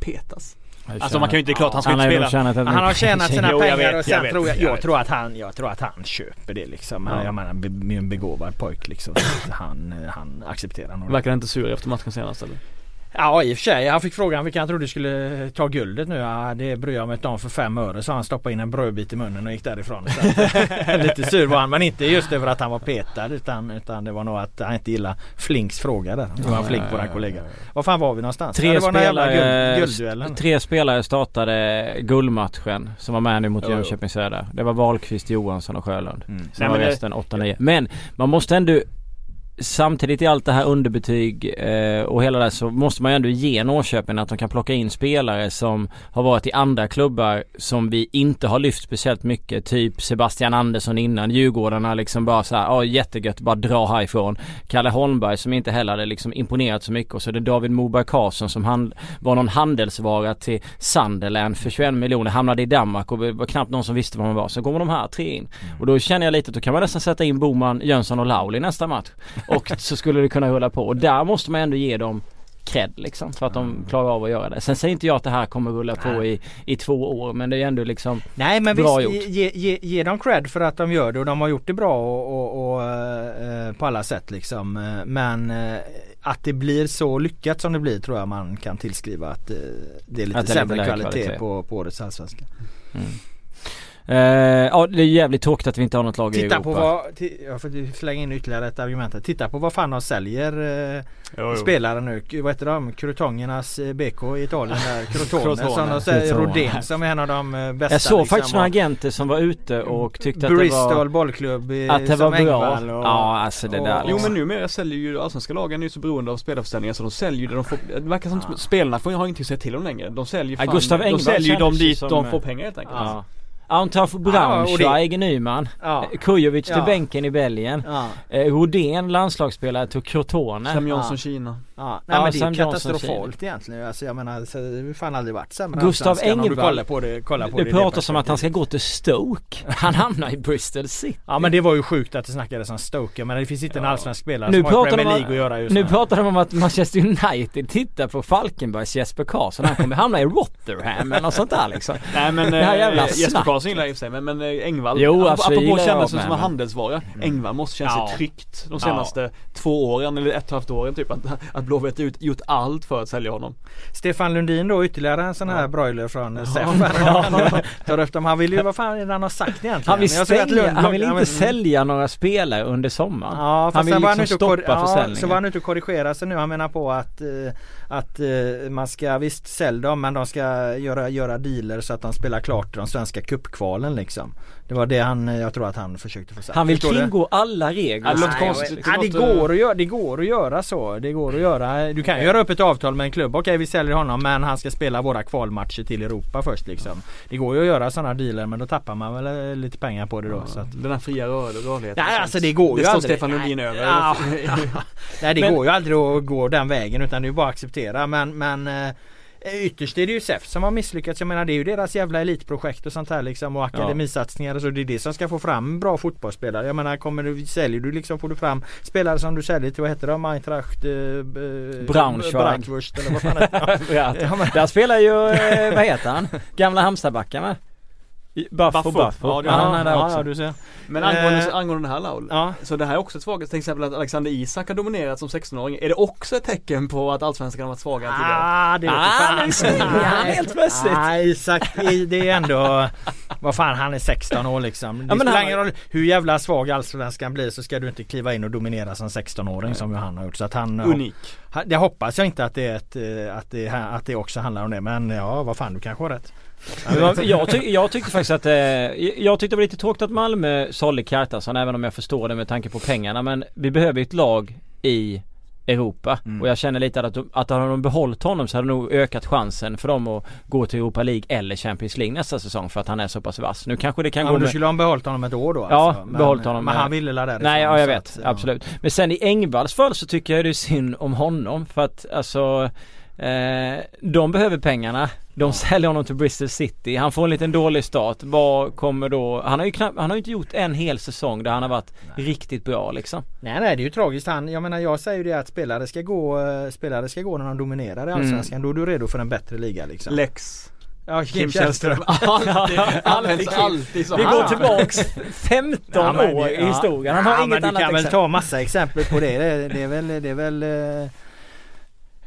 petas. Alltså man kan ju inte, klart han ska Han har inte spela. tjänat Han har tjänat sina Jo, jag pengar vet, och sen jag vet, tror jag, jag jag, tror att han, jag tror att han köper det liksom. Ja. Jag menar be- en begåvad pojk liksom. Så att han, han accepterar nog. Verkar inte sur efter matchen senast eller? Ja i och för sig. Han fick frågan vilka han trodde skulle ta guldet nu. Ja, det bryr jag mig inte om för fem öre. Så han stoppade in en brödbit i munnen och gick därifrån. Att, lite sur var han. Men inte just över att han var petad. Utan, utan det var nog att han inte gillade Flinks fråga där. Det var Flink våran kollega. Var fan var vi någonstans? Tre ja, spelare, guld, tre spelare startade guldmatchen som var med nu mot. Jönköping Södra. Det var Wahlqvist, Johansson och Sjölund. Mm. Sen Nej, var resten 8-9. Men man måste ändå samtidigt i allt det här underbetyg eh, och hela det så måste man ju ändå ge Norrköping att de kan plocka in spelare som har varit i andra klubbar som vi inte har lyft speciellt mycket. Typ Sebastian Andersson innan. Djurgårdarna liksom bara så här, ja jättegött, bara dra härifrån. Kalle Holmberg som inte heller hade liksom imponerat så mycket och så är det David Moberg Karlsson som han var någon handelsvara till Sunderland för 21 miljoner. Hamnade i Danmark och det var knappt någon som visste vad man var. Så kommer de här tre in. Och då känner jag lite att då kan man nästan sätta in Boman, Jönsson och Lauli nästa match. Och så skulle det kunna rulla på. Och där måste man ändå ge dem cred liksom för att de klarar av att göra det. Sen säger inte jag att det här kommer rulla på i, i två år men det är ändå liksom Nej men bra visst, gjort. ge, ge, ge dem cred för att de gör det och de har gjort det bra och, och, och eh, på alla sätt liksom. Eh, Men eh, att det blir så lyckat som det blir tror jag man kan tillskriva att eh, det är lite Att är lite sämre lägre kvalitet, kvalitet. på, på årets allsvenska. Eh, ja det är jävligt tråkigt att vi inte har något lag i Titta Europa. på vad, jag får slänga in ytterligare ett argument här. Titta på vad fan de säljer eh, Jo, jo. spelare nu. Vad heter de? Crutongernas eh, BK i Italien där. Crotone som de säger. Rodén som är en av de bästa. Jag såg liksom, faktiskt några och agenter som var ute och tyckte att det Bristol var bollklubb i, Att det var bra. Och, Ja alltså det där och- Jo liksom. men numera säljer ju allsvenska lagen är ju så beroende av spelarförsäljningar så de säljer ju det de får Det verkar som att spelarna får, har inte att säga till om längre. De säljer Ja, fan, Gustav de Engvall säljer ju dem dit som, de får pengar helt enkelt. Ja. Antar för Ja, Braunschweig, Nyman. Ja. Kujovic till Ja. bänken i Belgien. Ja. Eh, Rodén landslagsspelare till Crotone. Sam Jansson Ja. Kina. Ja, nej Ja, men det är katastrofalt egentligen. Alltså jag menar så det har fan aldrig varit sämre Gustav du Engvall. kollar på det, kollar på Det det, pratas om att han ska gå till Stoke. Han hamnar i Bristol City. Ja men det var ju sjukt att det snackades om Stoke. Men det finns inte en allsvensk spelare Nu som har Premier om, League att göra just nu pratar de om att Manchester United tittar på Falkenbergs Jesper Karlsson. Han kommer hamna i Rotherham eller något sånt där liksom. Nej men Det här jävla eh, snacket. Karlsson gillar jag i och för sig men, men eh, Engvall Jo, absolut, Apropå kännas som en handelsvara Engvall måste känna sig Ja. tryggt de senaste två åren eller ett och ett halvt åren typ att, att Blåvitt ut, gjort allt för att sälja honom Stefan Lundin då ytterligare en sån här Ja. broiler från SEF. Han tar. Han vill ju, vad fan är det han har sagt egentligen? Han vill, stänga, Lund- han vill ja, inte men- sälja några spelare under sommaren. Ja, han vill liksom stoppa ja, försäljningen. så var han ute och korrigera sig nu. Han menar på att, eh, att eh, man ska visst sälja dem men de ska göra, göra dealer så att de spelar klart de svenska cupkvalen liksom. Det var det han, jag tror att han försökte få sagt. Han vill kringgå alla regler. Det låter Nej, konstigt. Ja, det, Det går att göra, det går att göra så. Det går att göra. Du kan ju göra upp ett avtal med en klubb. Okej vi säljer honom men han ska spela våra kvalmatcher till Europa först liksom. Det går ju att göra sådana dealer men då tappar man väl eh, lite pengar på det då. Så att. Den här fria rör, rörligheten Nej alltså det går ju Det står aldrig. Stefan Lundin Nej, över ja, Nej det Men- går ju aldrig att gå den vägen utan det är bara att acceptera men, men eh, Ytterst är det ju SEF som har misslyckats. Jag menar det är ju deras jävla elitprojekt och sånt här liksom och akademisatsningar och så. Det är det som ska få fram bra fotbollsspelare. Jag menar kommer du, säljer du liksom får du fram spelare som du säljer till vad heter de? Eintracht eh, eh, Braunschweig. Eller vad fan heter de? Ja, Där spelar ju, eh, vad heter han? Gamla Halmstadbacken va? I- Buffo. Buffo. Ja, det- Ja, han är där ja, också. ja, du ser. Men angående, Eh, angående den här Laul Ja. Så det här är också ett svaghet, till exempel att Alexander Isak har dominerat som 16-åring Är det också ett tecken på att Allsvenskan har varit svagare än tidigare? Ah, det Ah, fan. nu svänger han helt plötsligt. Nej Isak, det- är ändå Vad fan han är 16 år liksom. Det Ja, men spelar han- ingen roll hur jävla svag allsvenskan blir så ska du inte kliva in och dominera som 16-åring som han har gjort. Så att han Unik Det hoppas jag inte att det, är ett, eh, att, det, att det också handlar om det men ja vad fan du kanske har rätt. Jag, ty jag tyckte faktiskt att eh, Jag tyckte det var lite tråkigt att Malmö sålde Kjartansson även om jag förstår det med tanke på pengarna men vi behöver ett lag i Europa Mm. och jag känner lite att, de- att hade de behållit honom så hade det nog ökat chansen för dem att gå till Europa League eller Champions League nästa säsong för att han är så pass vass. Nu kanske det kan Ja, gå men du med... skulle ha behållit honom ett år då Ja, alltså. men, behållit honom, Men han ville la därifrån. Nej ja jag så vet, ja. absolut. Men sen i Engvalls fall så tycker jag det är synd om honom för att alltså eh, De behöver pengarna. De säljer honom till Bristol City. Han får en liten dålig start. Vad kommer då? Han har ju knappt, han har ju inte gjort en hel säsong där han har varit riktigt bra liksom. Nej nej det är ju tragiskt. Han, jag menar jag säger ju det att spelare ska gå, eh, spelare ska gå när de dominerar i Mm. Allsvenskan. Då är du redo för en bättre liga liksom. Lex Ja, Kim Källström Alltid, används alltid så Vi går tillbaks 15 Ja, men år i historien. Han har ja, inget men du annat kan väl exempel. ta massa exempel på det. Det, det är väl, det är väl eh,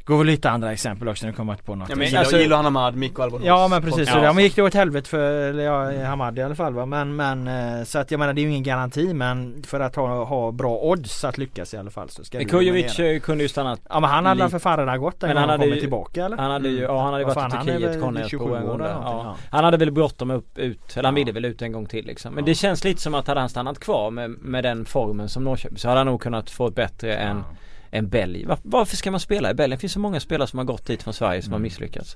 Går väl lite andra exempel också när det kommer på något. Ja, men Alltså- Gilo, Gilo Hanamad, Mikko Albonos. Ja men precis, Ja. men gick det åt helvete för ja, Hamad i alla fall va. Men, men eh, så att jag menar det är ju ingen garanti men för att ha, ha bra odds att lyckas i alla fall så ska ju Kujovic eh, kunde ju stannat Ja men han hade Lite- för fan redan gått Men men han hade kommer ju- tillbaka eller? Han hade ju, ja han hade ju varit fan, i han är Turkiet, väl Konyaspor 27 en gång ja. Han hade väl bråttom upp, ut, eller han Ja. ville väl ut en gång till liksom. Men Ja. det känns lite som att hade han stannat kvar med, med den formen som Norrköping så hade han nog kunnat få ett bättre än, än Belgien. Var, varför ska man spela i Belgien? Det finns så många spelare som har gått dit från Sverige som har Mm. misslyckats.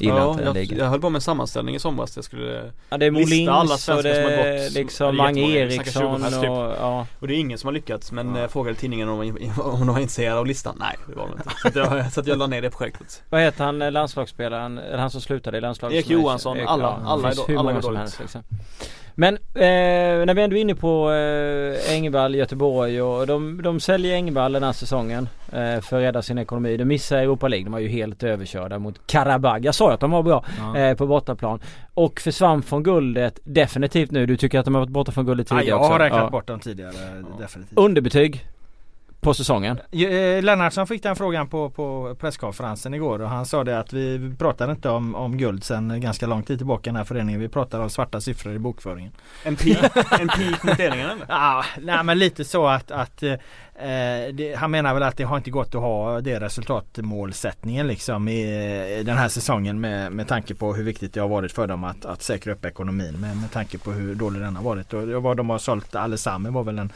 Ja, jag, jag höll på med en sammanställning i somras. Jag skulle, Ja det är lista alla Molins svenskar som har gått. liksom Mange jättemånga. Vi snackar 20 Eriksson och typ. ja. och det är ingen som har lyckats men Ja. jag frågade tidningen om, om de var intresserade av listan. Nej det var de inte. Så jag, så jag la ner det projektet. Vad heter han eh, landslagsspelaren? Eller han som slutade i landslaget? Erik Johansson, alla- alla alla många går dåligt. liksom. Men eh, när vi ändå är inne på eh, Engvall, Göteborg och de, de säljer Engvall den här säsongen eh, för att rädda sin ekonomi. De missar Europa League. De var ju helt överkörda mot Karabag. Jag sa ju att de var bra Ja. eh, på bortaplan. Och försvann från guldet definitivt nu. Du tycker att de har varit borta från guldet Ja, tidigare jag också? har räknat Ja. bort dem tidigare definitivt. Underbetyg på säsongen. Eh, Lennartsson fick den frågan på, på presskonferensen igår och han sa det att vi pratade inte om, om guld sen ganska lång tid tillbaka i den här föreningen. Vi pratade om svarta siffror i bokföringen. En peak, en peak eller? Ja, nej men lite så att, att eh, det, han menar väl att det har inte gått att ha det resultatmålsättningen liksom i, i den här säsongen med, med tanke på hur viktigt det har varit för dem att, att säkra upp ekonomin med, med tanke på hur dålig den har varit. Och vad de har sålt allesammans var väl den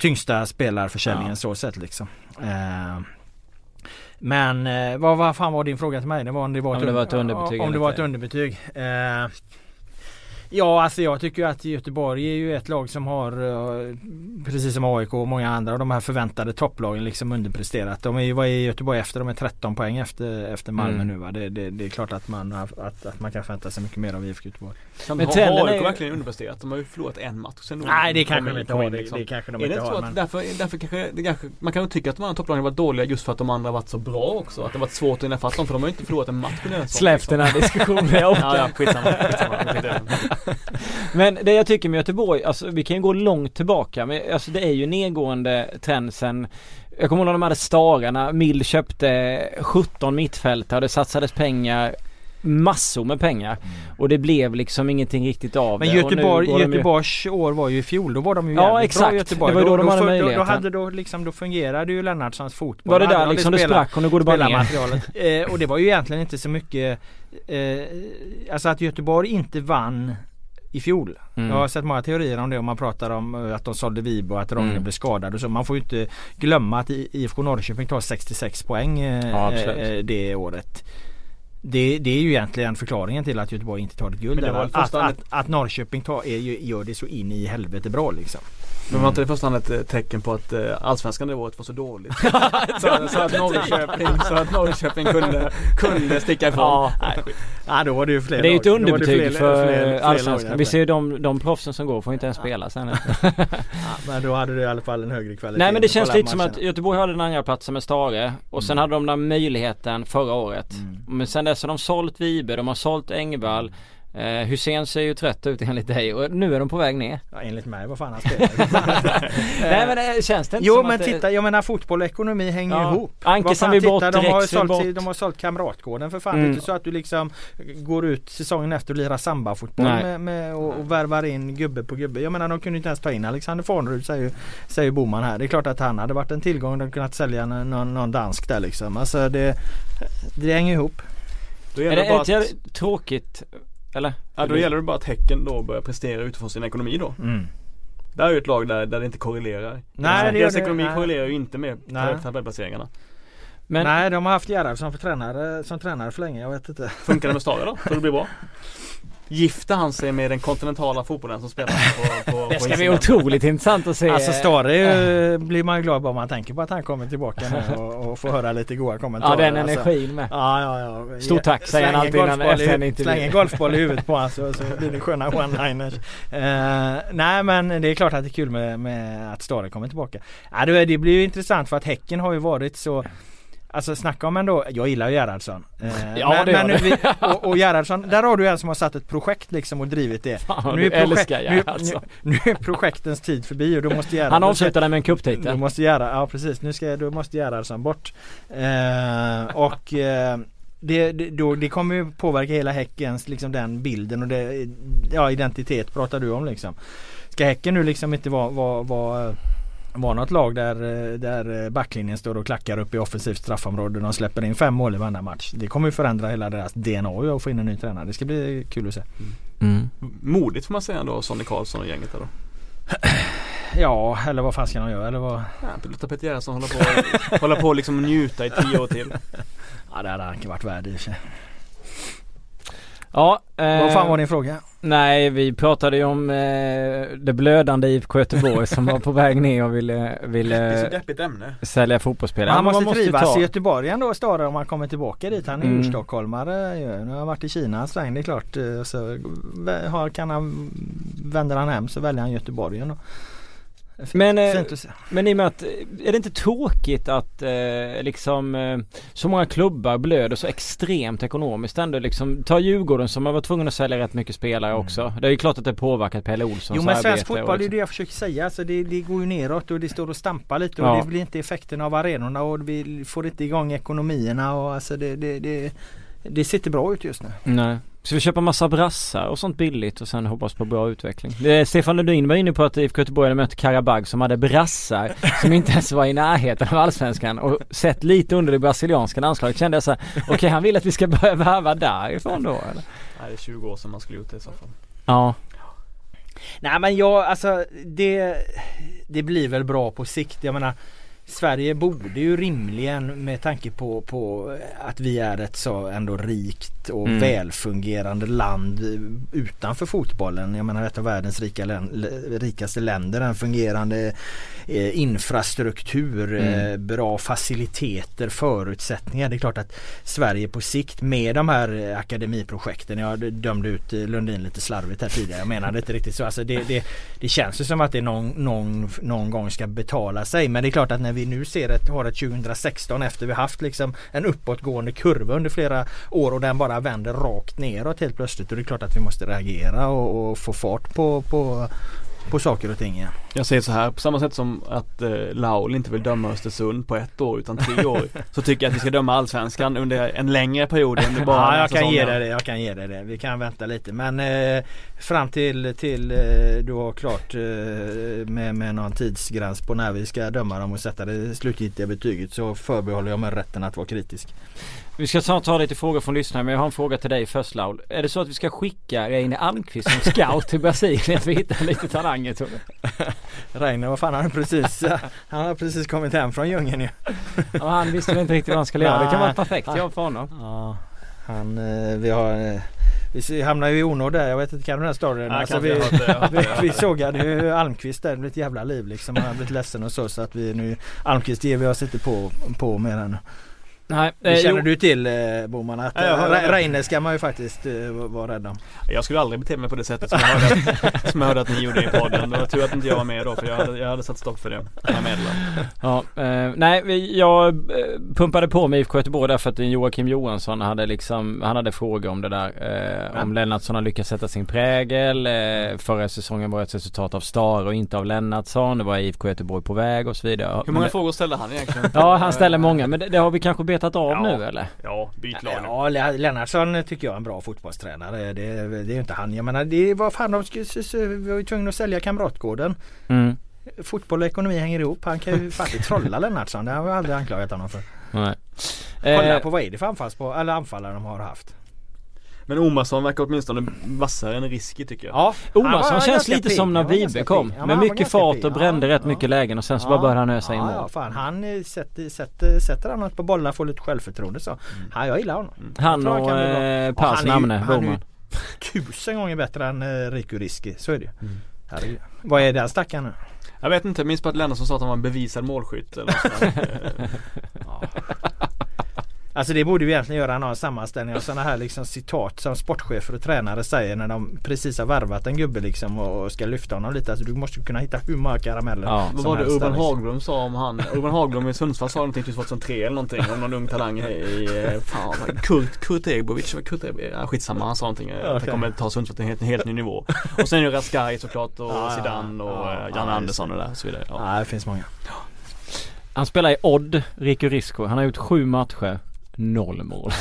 tyngsta spelarförsäljningen Ja. så sett liksom. Eh, men eh, vad, vad fan var din fråga till mig? Det var om det var Om det var ett underbetyg Om det var ett underbetyg. Eh, Ja alltså jag tycker att Göteborg är ju ett lag som har eh, Precis som AIK och många andra av de här förväntade topplagen liksom underpresterat. De är ju, vad är Göteborg efter? De är 13 poäng efter, efter Malmö Mm. nu va? Det, det, det är klart att man, att, att man kan förvänta sig mycket mer av IFK Göteborg. Men Men har är AIK ju- verkligen underpresterat? De har ju förlorat en match sen Nej det kanske de inte har. Det, liksom. det kanske de Är det inte så har. att Men... därför, därför kanske, det kanske Man kan nog tycka att de här topplagen har varit dåliga just för att de andra har varit så bra också. Att det har varit svårt att hinna fatt dem för de har ju inte förlorat en match Släpp liksom. den här diskussionen. Jag orkar Ja, ja, skitsamma. skitsamma. Men det jag tycker med Göteborg, alltså vi kan ju gå långt tillbaka men alltså det är ju nedgående trend sen Jag kommer ihåg de hade Stara när Mill köpte 17 mittfältare och det satsades pengar Massor med pengar och det blev liksom ingenting riktigt av Men det Göteborg, går de ju- Göteborgs år var ju i fjol. Då var de ju Ja, jävligt exakt. bra Göteborg. Det var ju då de hade då, då, möjligheten. hade då, liksom, då fungerade ju Lennartssons fotboll. Var det där liksom det sprack och nu går det bara ner? Eh, och det var ju egentligen inte så mycket eh, Alltså att Göteborg inte vann i fjol. Mm. Jag har sett många teorier om det om man pratar om eh, att de sålde Vibo och att Rogne Mm. blev skadad och så. Man får ju inte glömma att I- IFK Norrköping tar 66 poäng eh, Ja, eh, det året. Det, det är ju egentligen förklaringen till att Göteborg inte tar ett guld. Att, att, att, att Norrköping tar, är, gör det så in i helvete bra liksom. Men var inte det i första hand ett eh, tecken på att eh, allsvenskan det året var så dåligt? så, så att Norrköping, så att Norrköping kunde, kunde sticka ifrån. Ja. Nej, ja då var det ju fler Det är ju ett underbetyg fler- för fler- fler allsvenskan. Vi ser ju de, de proffsen som går får inte ens spela sen. Ja, men då hade du i alla fall en högre kvalitet. Nej men det känns lite som att. Göteborg hade den andra platsen med Stare och sen Mm. hade de den möjligheten förra året. Mm. Men sen dess har de sålt Vibe, de har sålt Engvall. Eh, Hussein ser ju trött ut enligt dig och nu är de på väg ner. Ja, enligt mig, vad fan han spelar. Nej men det, känns det inte Jo som men att det, titta, jag menar fotboll och ekonomi hänger Ja. ihop. Ankesen vill bort, de har, sålt, bort. de har sålt Kamratgården för fan. Mm. Det är inte så att du liksom går ut säsongen efter och lirar samba-fotboll med, med, och, och värvar in gubbe på gubbe. Jag menar de kunde inte ens ta in Alexander Farnerud säger, säger Boman här. Det är klart att han hade varit en tillgång. De kunnat sälja någon, någon dansk där liksom. Alltså det, det hänger ihop. Då är det det bara inte att, jävligt tråkigt? Eller? ja, då gäller det bara att Häcken då börjar prestera utifrån sin ekonomi då. Mm. Det här är ju ett lag där, där det inte korrelerar. Nej, Deras det det- ekonomi nej. korrelerar ju inte med tabellplaceringarna. Men Nej de har haft Gerhard som tränare, som tränare för länge. Jag vet inte. Funkar det med Stare då? Tror du det blir bra? Gifter han sig med den kontinentala fotbollen som spelar på, på det på ska bli otroligt intressant att se. Alltså Stare ju- blir man glad bara man tänker på att han kommer tillbaka nu och, och får höra lite goda Ja kommentarer. den alltså. energin med. Ja, ja, ja. Stort tack, säger han Släng en alltid innan- golfboll i efter en intervju. Släng en golfboll i huvudet på honom så, så blir det sköna one-liners. Eh, nej men det är klart att det är kul med, med att Stare kommer tillbaka. Ja, det, det blir ju intressant för att Häcken har ju varit så Alltså snacka om ändå, jag gillar ju Gerhardsson. Eh, Ja, men, det gör men du. vi, och, och Gerhardsson, där har du en som har satt ett projekt liksom och drivit det. Fan, Nu är, projekt, älskar nu, Gerhardsson. nu, nu är projektens tid förbi och då måste Gerhardsson Han avslutade med en Då cuptitel. måste Gerhard, ja precis, nu ska, då måste Gerhardsson bort. Eh, och eh, det, det, då, det kommer ju påverka hela Häckens, liksom den bilden och det, ja identitet pratar du om liksom. Ska Häcken nu liksom inte vara, vara, vara var något lag där, där backlinjen står och klackar upp i offensivt straffområde. De släpper in fem mål i varenda match. Det kommer ju förändra hela deras DNA att få in en ny tränare. Det ska bli kul att se. Mm. Modigt får man säga då, Sonny Karlsson och gänget där då. Ja, eller vad fan ska de göra? Eller vad? Ja, låta Peter Gerhardsson hålla på, hålla på och liksom njuta i tio år till. Ja, det hade han inte varit värd i och för sig. Ja, eh, Vad fan var din fråga? Nej, vi pratade ju om eh, det blödande IFK Göteborg som var på väg ner och ville, ville sälja fotbollsspelare. han måste, man trivas ta- i Göteborg ändå Stare om han kommer tillbaka dit. Han är Mm. urstockholmare. Nu har han varit i Kina en sväng det är klart. Eh, Så har, kan han, vänder han hem så väljer han Göteborg ändå. Men, eh. Men i och med att, är det inte tråkigt att eh, liksom eh, så många klubbar blöder så extremt ekonomiskt ändå liksom Ta Djurgården som har varit tvungen att sälja rätt mycket spelare också. Det är ju klart att det påverkat Pelle Olssons Jo men svensk fotboll det är det jag försöker säga. Alltså det, det går ju neråt och det står och stampar lite och Ja. det blir inte effekten av arenorna och vi får inte igång ekonomierna och alltså det, det, det, det sitter bra ut just nu. Nej. Ska vi köpa massa brassar och sånt billigt och sen hoppas på bra utveckling? Det, Stefan Lundin var inne på att IFK Göteborg hade mött Karabag som hade brassar som inte ens var i närheten av Allsvenskan och sett lite under det brasilianska landslaget kände jag så här, okej han vill att vi ska börja värva därifrån då eller? Nej, det är 20 år sedan man skulle gjort det i så fall. Ja. Nej men jag alltså det, det blir väl bra på sikt. Jag menar Sverige borde ju rimligen med tanke på, på att vi är ett så ändå rikt och Mm. välfungerande land utanför fotbollen. Jag menar ett av världens rika län, rikaste länder. En fungerande eh, infrastruktur, Mm. eh, bra faciliteter, förutsättningar. Det är klart att Sverige på sikt med de här eh, akademiprojekten. Jag dömde ut eh, Lundin lite slarvigt här tidigare. Jag menade inte riktigt så. Alltså det, det, det känns ju som att det någon, någon, någon gång ska betala sig. Men det är klart att när vi vi nu ser ett, har ett 2016 efter vi haft liksom en uppåtgående kurva under flera år och den bara vänder rakt neråt helt plötsligt. Och det är klart att vi måste reagera och, och få fart på, på, på saker och ting igen. Jag säger så här, på samma sätt som att eh, Laul inte vill döma Östersund på ett år utan tre år Så tycker jag att vi ska döma Allsvenskan under en längre period än bara Ja, jag kan ge dig det. Jag kan ge dig det. Vi kan vänta lite. Men eh, fram till, till eh, du har klart eh, med, med någon tidsgräns på när vi ska döma dem och sätta det slutgiltiga betyget så förbehåller jag mig rätten att vara kritisk. Vi ska ta, ta lite frågor från lyssnare men jag har en fråga till dig först Laul. Är det så att vi ska skicka Reine Almqvist som scout till Brasilien för att hitta lite talanger tror du? Reine, vad fan han har precis Han har precis kommit hem från djungeln ju. Ja, han visste väl inte riktigt vad han skulle göra. Det kan vara ett perfekt jobb för honom. Ja, han, eh, vi har eh, vi hamnar ju i onåd där. Jag vet inte, kan du den här storyn? Alltså, vi. Jag det, jag vi, jag vi sågade ju Almqvist där. Det blev ett jävla liv liksom. Han har blivit ledsen och så. Så att vi nu Almqvist ger vi oss inte på, på mer än. Nej, Det eh, känner jo, du till eh, Boman att Ja, eh, Reine ska man ju faktiskt eh, vara rädd om. Jag skulle aldrig bete mig på det sättet som jag hörde att, som jag hörde att ni gjorde i podden. Det var tur att inte jag var med då för jag hade, jag hade satt stopp för det. Jag meddela. Ja, eh, nej jag eh, pumpade på med IFK Göteborg därför att Joakim Johansson hade liksom, han hade frågor om det där. Eh, om Lennartsson har lyckats sätta sin prägel. Eh, förra säsongen var ett resultat av Star och inte av Lennartsson. Det var IFK Göteborg på väg och så vidare. Hur Men många det- frågor ställde han egentligen? Ja han ställer många men det, det har vi kanske betat av Ja. nu eller? Ja, byt lag. Ja, Le- Lennartsson tycker jag är en bra fotbollstränare. Det, det är inte han. Jag menar, det var fan de vi var ju tvungna att sälja Kamratgården. Mm. Fotboll och ekonomi hänger ihop. Han kan ju faktiskt trolla Lennartsson. Det har jag aldrig anklagat honom för. Nej. Kolla Eh, på vad är det för eller anfallare de har haft. Men Omarsson verkar åtminstone vassare än Riski tycker jag. Ja, han Omarsson känns ganska lite pigg. som när Han Vibe kom. Ja, men med han mycket fart pigg. och brände Ja, rätt ja. mycket lägen och sen så bara började han ösa in ja, mål. ja, fan han eh, sätter, sätter, sätter han något på bollarna får lite självförtroende så. Ja, jag gillar honom. Han Jag tror och eh, Och han är ju- namne, han Boman. Tusen gånger bättre än eh, Riku Riski. Så är det ju. Mm. Herregud. Vad är den stackaren nu? Jag vet inte, jag minns på att Lennartsson sa att han var en bevisad målskytt eller. Alltså det borde vi egentligen göra någon sammanställning av sådana här liksom citat som sportchefer och tränare säger när de precis har värvat en gubbe liksom och ska lyfta honom lite. Alltså du måste kunna hitta hur många karameller Ja. Vad var det Urban liksom. Haglund sa om han? Urban Haglund i Sundsvall sa någonting till 2003 eller någonting om någon ung talang i, i eh, fan, Kurt, Kurt Ebovic, vad Kurt Ebovic, ja, skitsamma han sa någonting eh, att Okej. han kommer ta Sundsvall till en helt, en helt ny nivå. Och sen är det Raskai såklart och Ja, Zidane och ja, eh, ja, Janne Andersson och där och så vidare. Ja. Ja det finns många. Han spelar i Odd, Rico Risco. Han har gjort sju matcher, noll mål.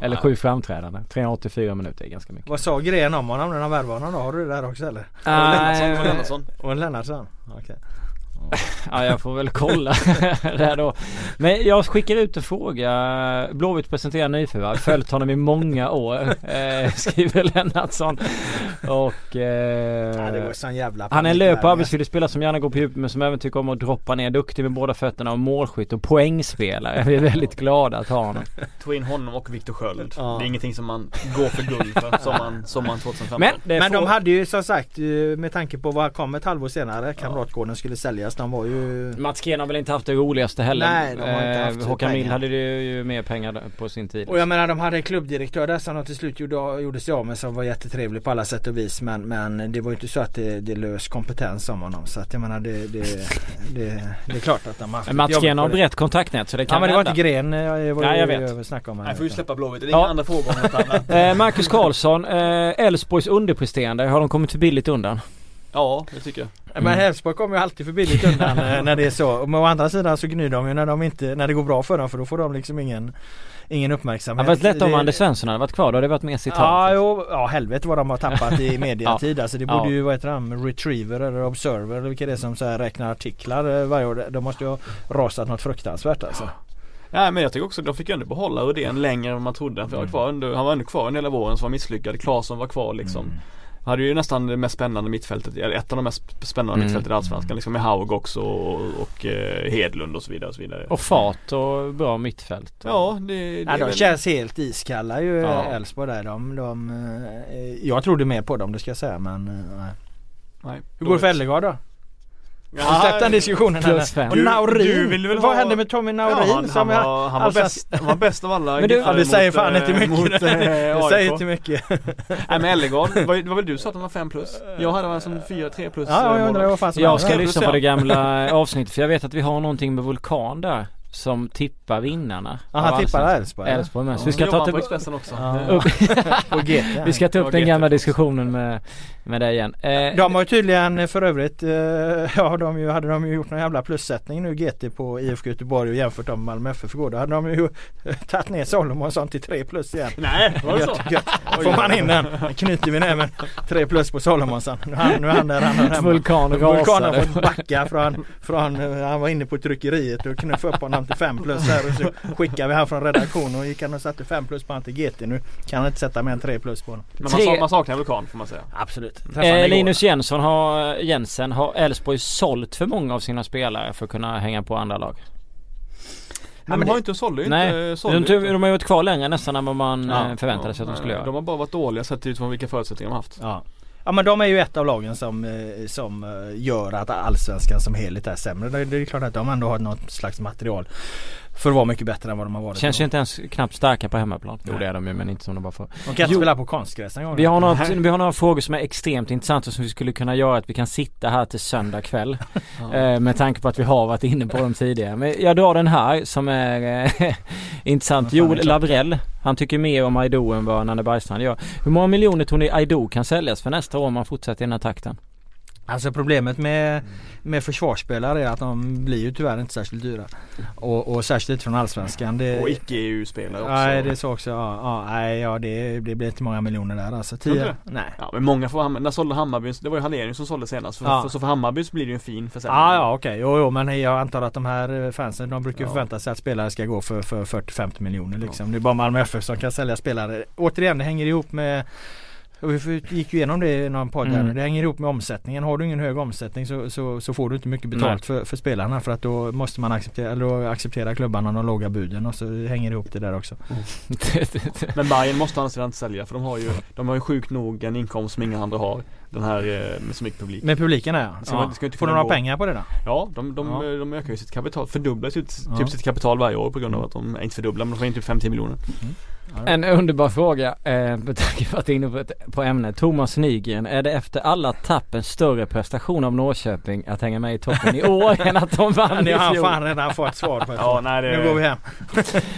Eller Ja. sju framträdanden. 384 minuter är ganska mycket. Vad sa Gren om honom när de värvade honom då? Har du det där också eller? Lennartsson, Nej, och Lennartsson. Och Lennartsson? Okej. Ja jag får väl kolla där då. Men jag skickar ut en fråga. Blåvitt presenterar nyförvärv. Följt honom i många år. Eh, skriver Lennartsson. Och eh, Ja, det var sån jävla han är en löp och arbetsvillig spelare som gärna går på djupet men som även tycker om att droppa ner. Duktig med båda fötterna och målskytt och poängspelare. Vi är väldigt glada att ha honom. Tog in honom och Viktor Sköld. Ja. Det är ingenting som man går för guld för sommaren, sommaren 2015. Men, Men får... de hade ju som sagt eh, med tanke på vad kom ett halvår senare Kamratgården skulle säljas. De var ju Mats Kén har väl inte haft det roligaste heller. Nej, de har inte haft Eh, Håkan. Mild hade ju ju mer pengar på sin tid. Och jag menar de hade en klubbdirektör där som de till slut gjorde, gjorde sig av med som var jättetrevlig på alla sätt och vis. Men, men det var ju inte så att det, det lös kompetens om honom. Så att jag menar det, det, det, det är klart att de har haft Men Mats Kén har brett kontaktnät så det kan Ja men det var inte Gren eh, jag var Nej, jag vet. snackade om. här. Nej, får ju släppa Blåvitt. Det är Ja. inga andra frågor om något annat. Eh, Marcus Karlsson, eh, Elfsborgs underpresterande. Har de kommit för billigt undan? Ja, det tycker jag. Men Elfsborg kommer ju alltid för billigt undan eh, när det är så. Men å andra sidan så gnyr de ju när, de inte, när det går bra för dem för då får de liksom ingen Ingen Det uppmärksamhet. hade varit lätt om Det- Anders Svensson hade varit kvar. Då hade det varit mer citat. Ja, jo, ja helvete vad de har tappat i mediatid. Alltså det borde Ja. ju, vad heter de, Retriever eller Observer eller vilka det är som så här räknar artiklar eh, varje år. De måste ju ha rasat något fruktansvärt alltså. Ja men jag tycker också att de fick ju ändå behålla Rudén längre än man trodde. För jag var kvar under, han var ändå kvar en hela våren som var misslyckad. Claesson var kvar liksom. Mm. Hade ju nästan det mest spännande mittfältet, eller ett av de mest spännande Mm. mittfältet i Allsvenskan. Liksom med Haug också och, och eh, Hedlund och så vidare. Och så vidare. Och fart och bra mittfält. Ja, det, det Ja, är de väl... känns helt iskalla ju Ja. Elfsborg där. De, de, eh, jag trodde mer på dem det ska jag säga men eh, nej. Nej, Hur går det för. Ellegard då? Ja, Har du släppt den diskussionen Plus fem. Och Du- Naurin! du vill väl Vad ha- hände med Tommy Naurin? Ja, han, som han, var, han, var alltså- bäst, han var bäst av alla Men du- Ja, det säger fan eh, inte mycket. Mot, eh, det AIK. säger inte mycket. Nej men Ellegard, det var, väl du sa att han var 5 plus? Jag hade honom som 4, 3 plus Ja, eh, jag undrar vad fan som Jag ska lyssna på det gamla avsnittet för jag vet att vi har någonting med Vulkan där. Som tippar vinnarna. Ja, han tippar. Elfsborg. Elfsborg med. Ja, Så vi ska ta på Expressen också. Ja. Upp, vi ska ta upp den GT. gamla diskussionen med, med det igen. Eh, De har ju tydligen för övrigt, eh, ja de ju, hade de ju gjort någon jävla plussättning nu GT på IFK Göteborg och jämfört dem med Malmö FF igår. Då hade de ju tagit ner Solomonsson till 3 plus igen. Nej, var det så? Gött, gött. Får man in den, knyter vi näven 3 plus på Solomonsson. Nu är han, där han hör hemma. Vulkan rasade. fått backa från, från, eh, han var inne på tryckeriet och knuffa upp honom till 5 plus här och så skickade vi han från redaktionen och gick han och satte 5 plus på han till GT. Nu kan han inte sätta mer än 3 plus på honom. Men man, sa, man saknar Vulkan får man säga. Absolut. Eh. Linus Jensen har, Jensen har Elfsborg sålt för många av sina spelare för att kunna hänga på andra lag? Men men de har inte sålt Nej, inte de, sålde de, inte. de har ju varit kvar längre nästan än vad man Ja, eh, förväntade sig att de skulle göra. De har bara varit dåliga sett utifrån vilka förutsättningar de har haft. Ja ja men de är ju ett av lagen som, eh, som eh, gör att allsvenskan som helhet är sämre. Det, det är klart att de ändå har något slags material för att vara mycket bättre än vad de har varit. Känns ju inte ens knappt starka på hemmaplan. Jo det är de ju men inte som de var för. De kan inte Jo. spela på konstgräs en gång. Vi har, något, vi har några frågor som är extremt intressanta som vi skulle kunna göra att vi kan sitta här till söndag kväll. eh, med tanke på att vi har varit inne på dem tidigare. Men jag drar den här som är eh, intressant. Joel? Lavrell. Han tycker mer om Aido än vad Nanne Bergstrand gör. Hur många miljoner tror ni Aido kan säljas för nästa år om man fortsätter i den här takten? Alltså problemet med, med försvarsspelare är att de blir ju tyvärr inte särskilt dyra. Och, och särskilt från allsvenskan. Det, Och icke-EU-spelare också. Nej det är så också. Ja, ja, nej, ja det, det blir inte många miljoner där alltså. Tio? Nej. Ja men många får när sålde Hammarby, det var ju Hallenius som sålde senast. För, Ja. för, så för Hammarby så blir det ju en fin försäljning. Ja ja okej, jo, jo men jag antar att de här eh, fansen de brukar ju Ja. förvänta sig att spelare ska gå för, för 40-50 miljoner liksom. Det är bara Malmö FF som kan sälja spelare. Återigen det hänger ihop med Och vi gick ju igenom det i någon podd där. Mm. Det hänger ihop med omsättningen. Har du ingen hög omsättning så, så, så får du inte mycket betalt för, för spelarna för att då måste man acceptera, eller då accepterar klubbarna de låga buden och så hänger det ihop det där också. Men Bayern måste sidan inte sälja för de har ju De har ju sjukt nog en inkomst som inga andra har Den här eh, med så mycket publik Med publiken är Ska ja. man- ska inte Får de några gå- pengar på det då? Ja, de, de, Ja. de ökar ju sitt kapital, fördubblar sitt, Ja. typ sitt kapital varje år på grund av att de, inte fördubblar men de får in typ 50 miljoner En underbar fråga eh, med tanke på att det är inne på, ämnet. Thomas Nygren, är det efter alla tapp en större prestation av Norrköping att hänga med i toppen i år än att de vann Det i har han fjol? fan redan fått svar på. Ja, nej det Nu går vi hem.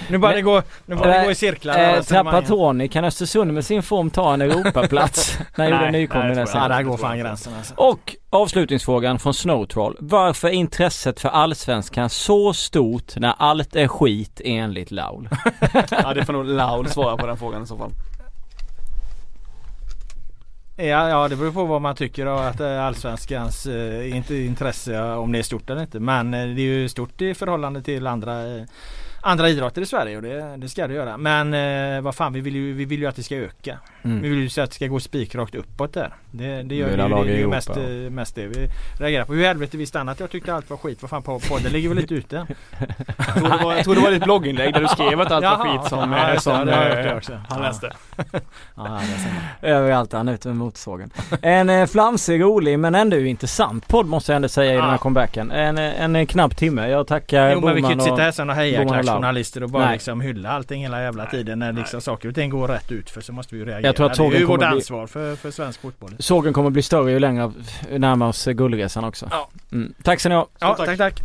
nu bara Men- det går, nu bara det gå i cirklar. Eh, resonemangen. Trapattoni, kan Östersund med sin form ta en Europaplats? när gjorde Nej, nykomling nej, det går fan gränsen alltså. Och avslutningsfrågan från Snowtroll. Varför är intresset för Allsvenskan så stort när allt är skit enligt Laul? Ja det får nog Laul svara på den frågan i så fall Ja, ja det beror på vad man tycker av att eh, allsvenskans eh, inte intresse om det är stort eller inte. Men eh, det är ju stort i förhållande till andra eh, andra idrotter i Sverige och det, det ska det göra. Men eh, vad fan vi vill, ju, vi vill ju att det ska öka. Vi Mm. vill ju att det ska gå spikrakt uppåt där. Det, det gör ha ju. Det i är ju Europa, mest, ja. eh, mest det vi reagerar på. Hur i helvete visste han att jag tyckte allt var skit? Vad fan på podden ligger väl lite ute? Jag tror det var, jag tror det var ditt blogginlägg där du skrev att allt var Jaha, skit som, ja, som det också. han Ja. läste Ja. Överallt han ute med motorsågen. En eh, flamsig, rolig men ändå intressant podd måste jag ändå säga i den här Ja. comebacken. En, eh, en knapp timme. Jag tackar Jo men vi kan ju inte sitta och... här Boman och Lau. hejarklacksjournalister och bara Nej. liksom hylla allting hela jävla tiden när liksom saker och ting går rätt ut för så måste vi ju reagera. Jag tror att det är ju vårt ansvar för, för svensk fotboll. Sågen kommer bli större ju längre närmar oss guldresan också. Ja. Mm. Tack så ni ha. Ja, tack. tack tack.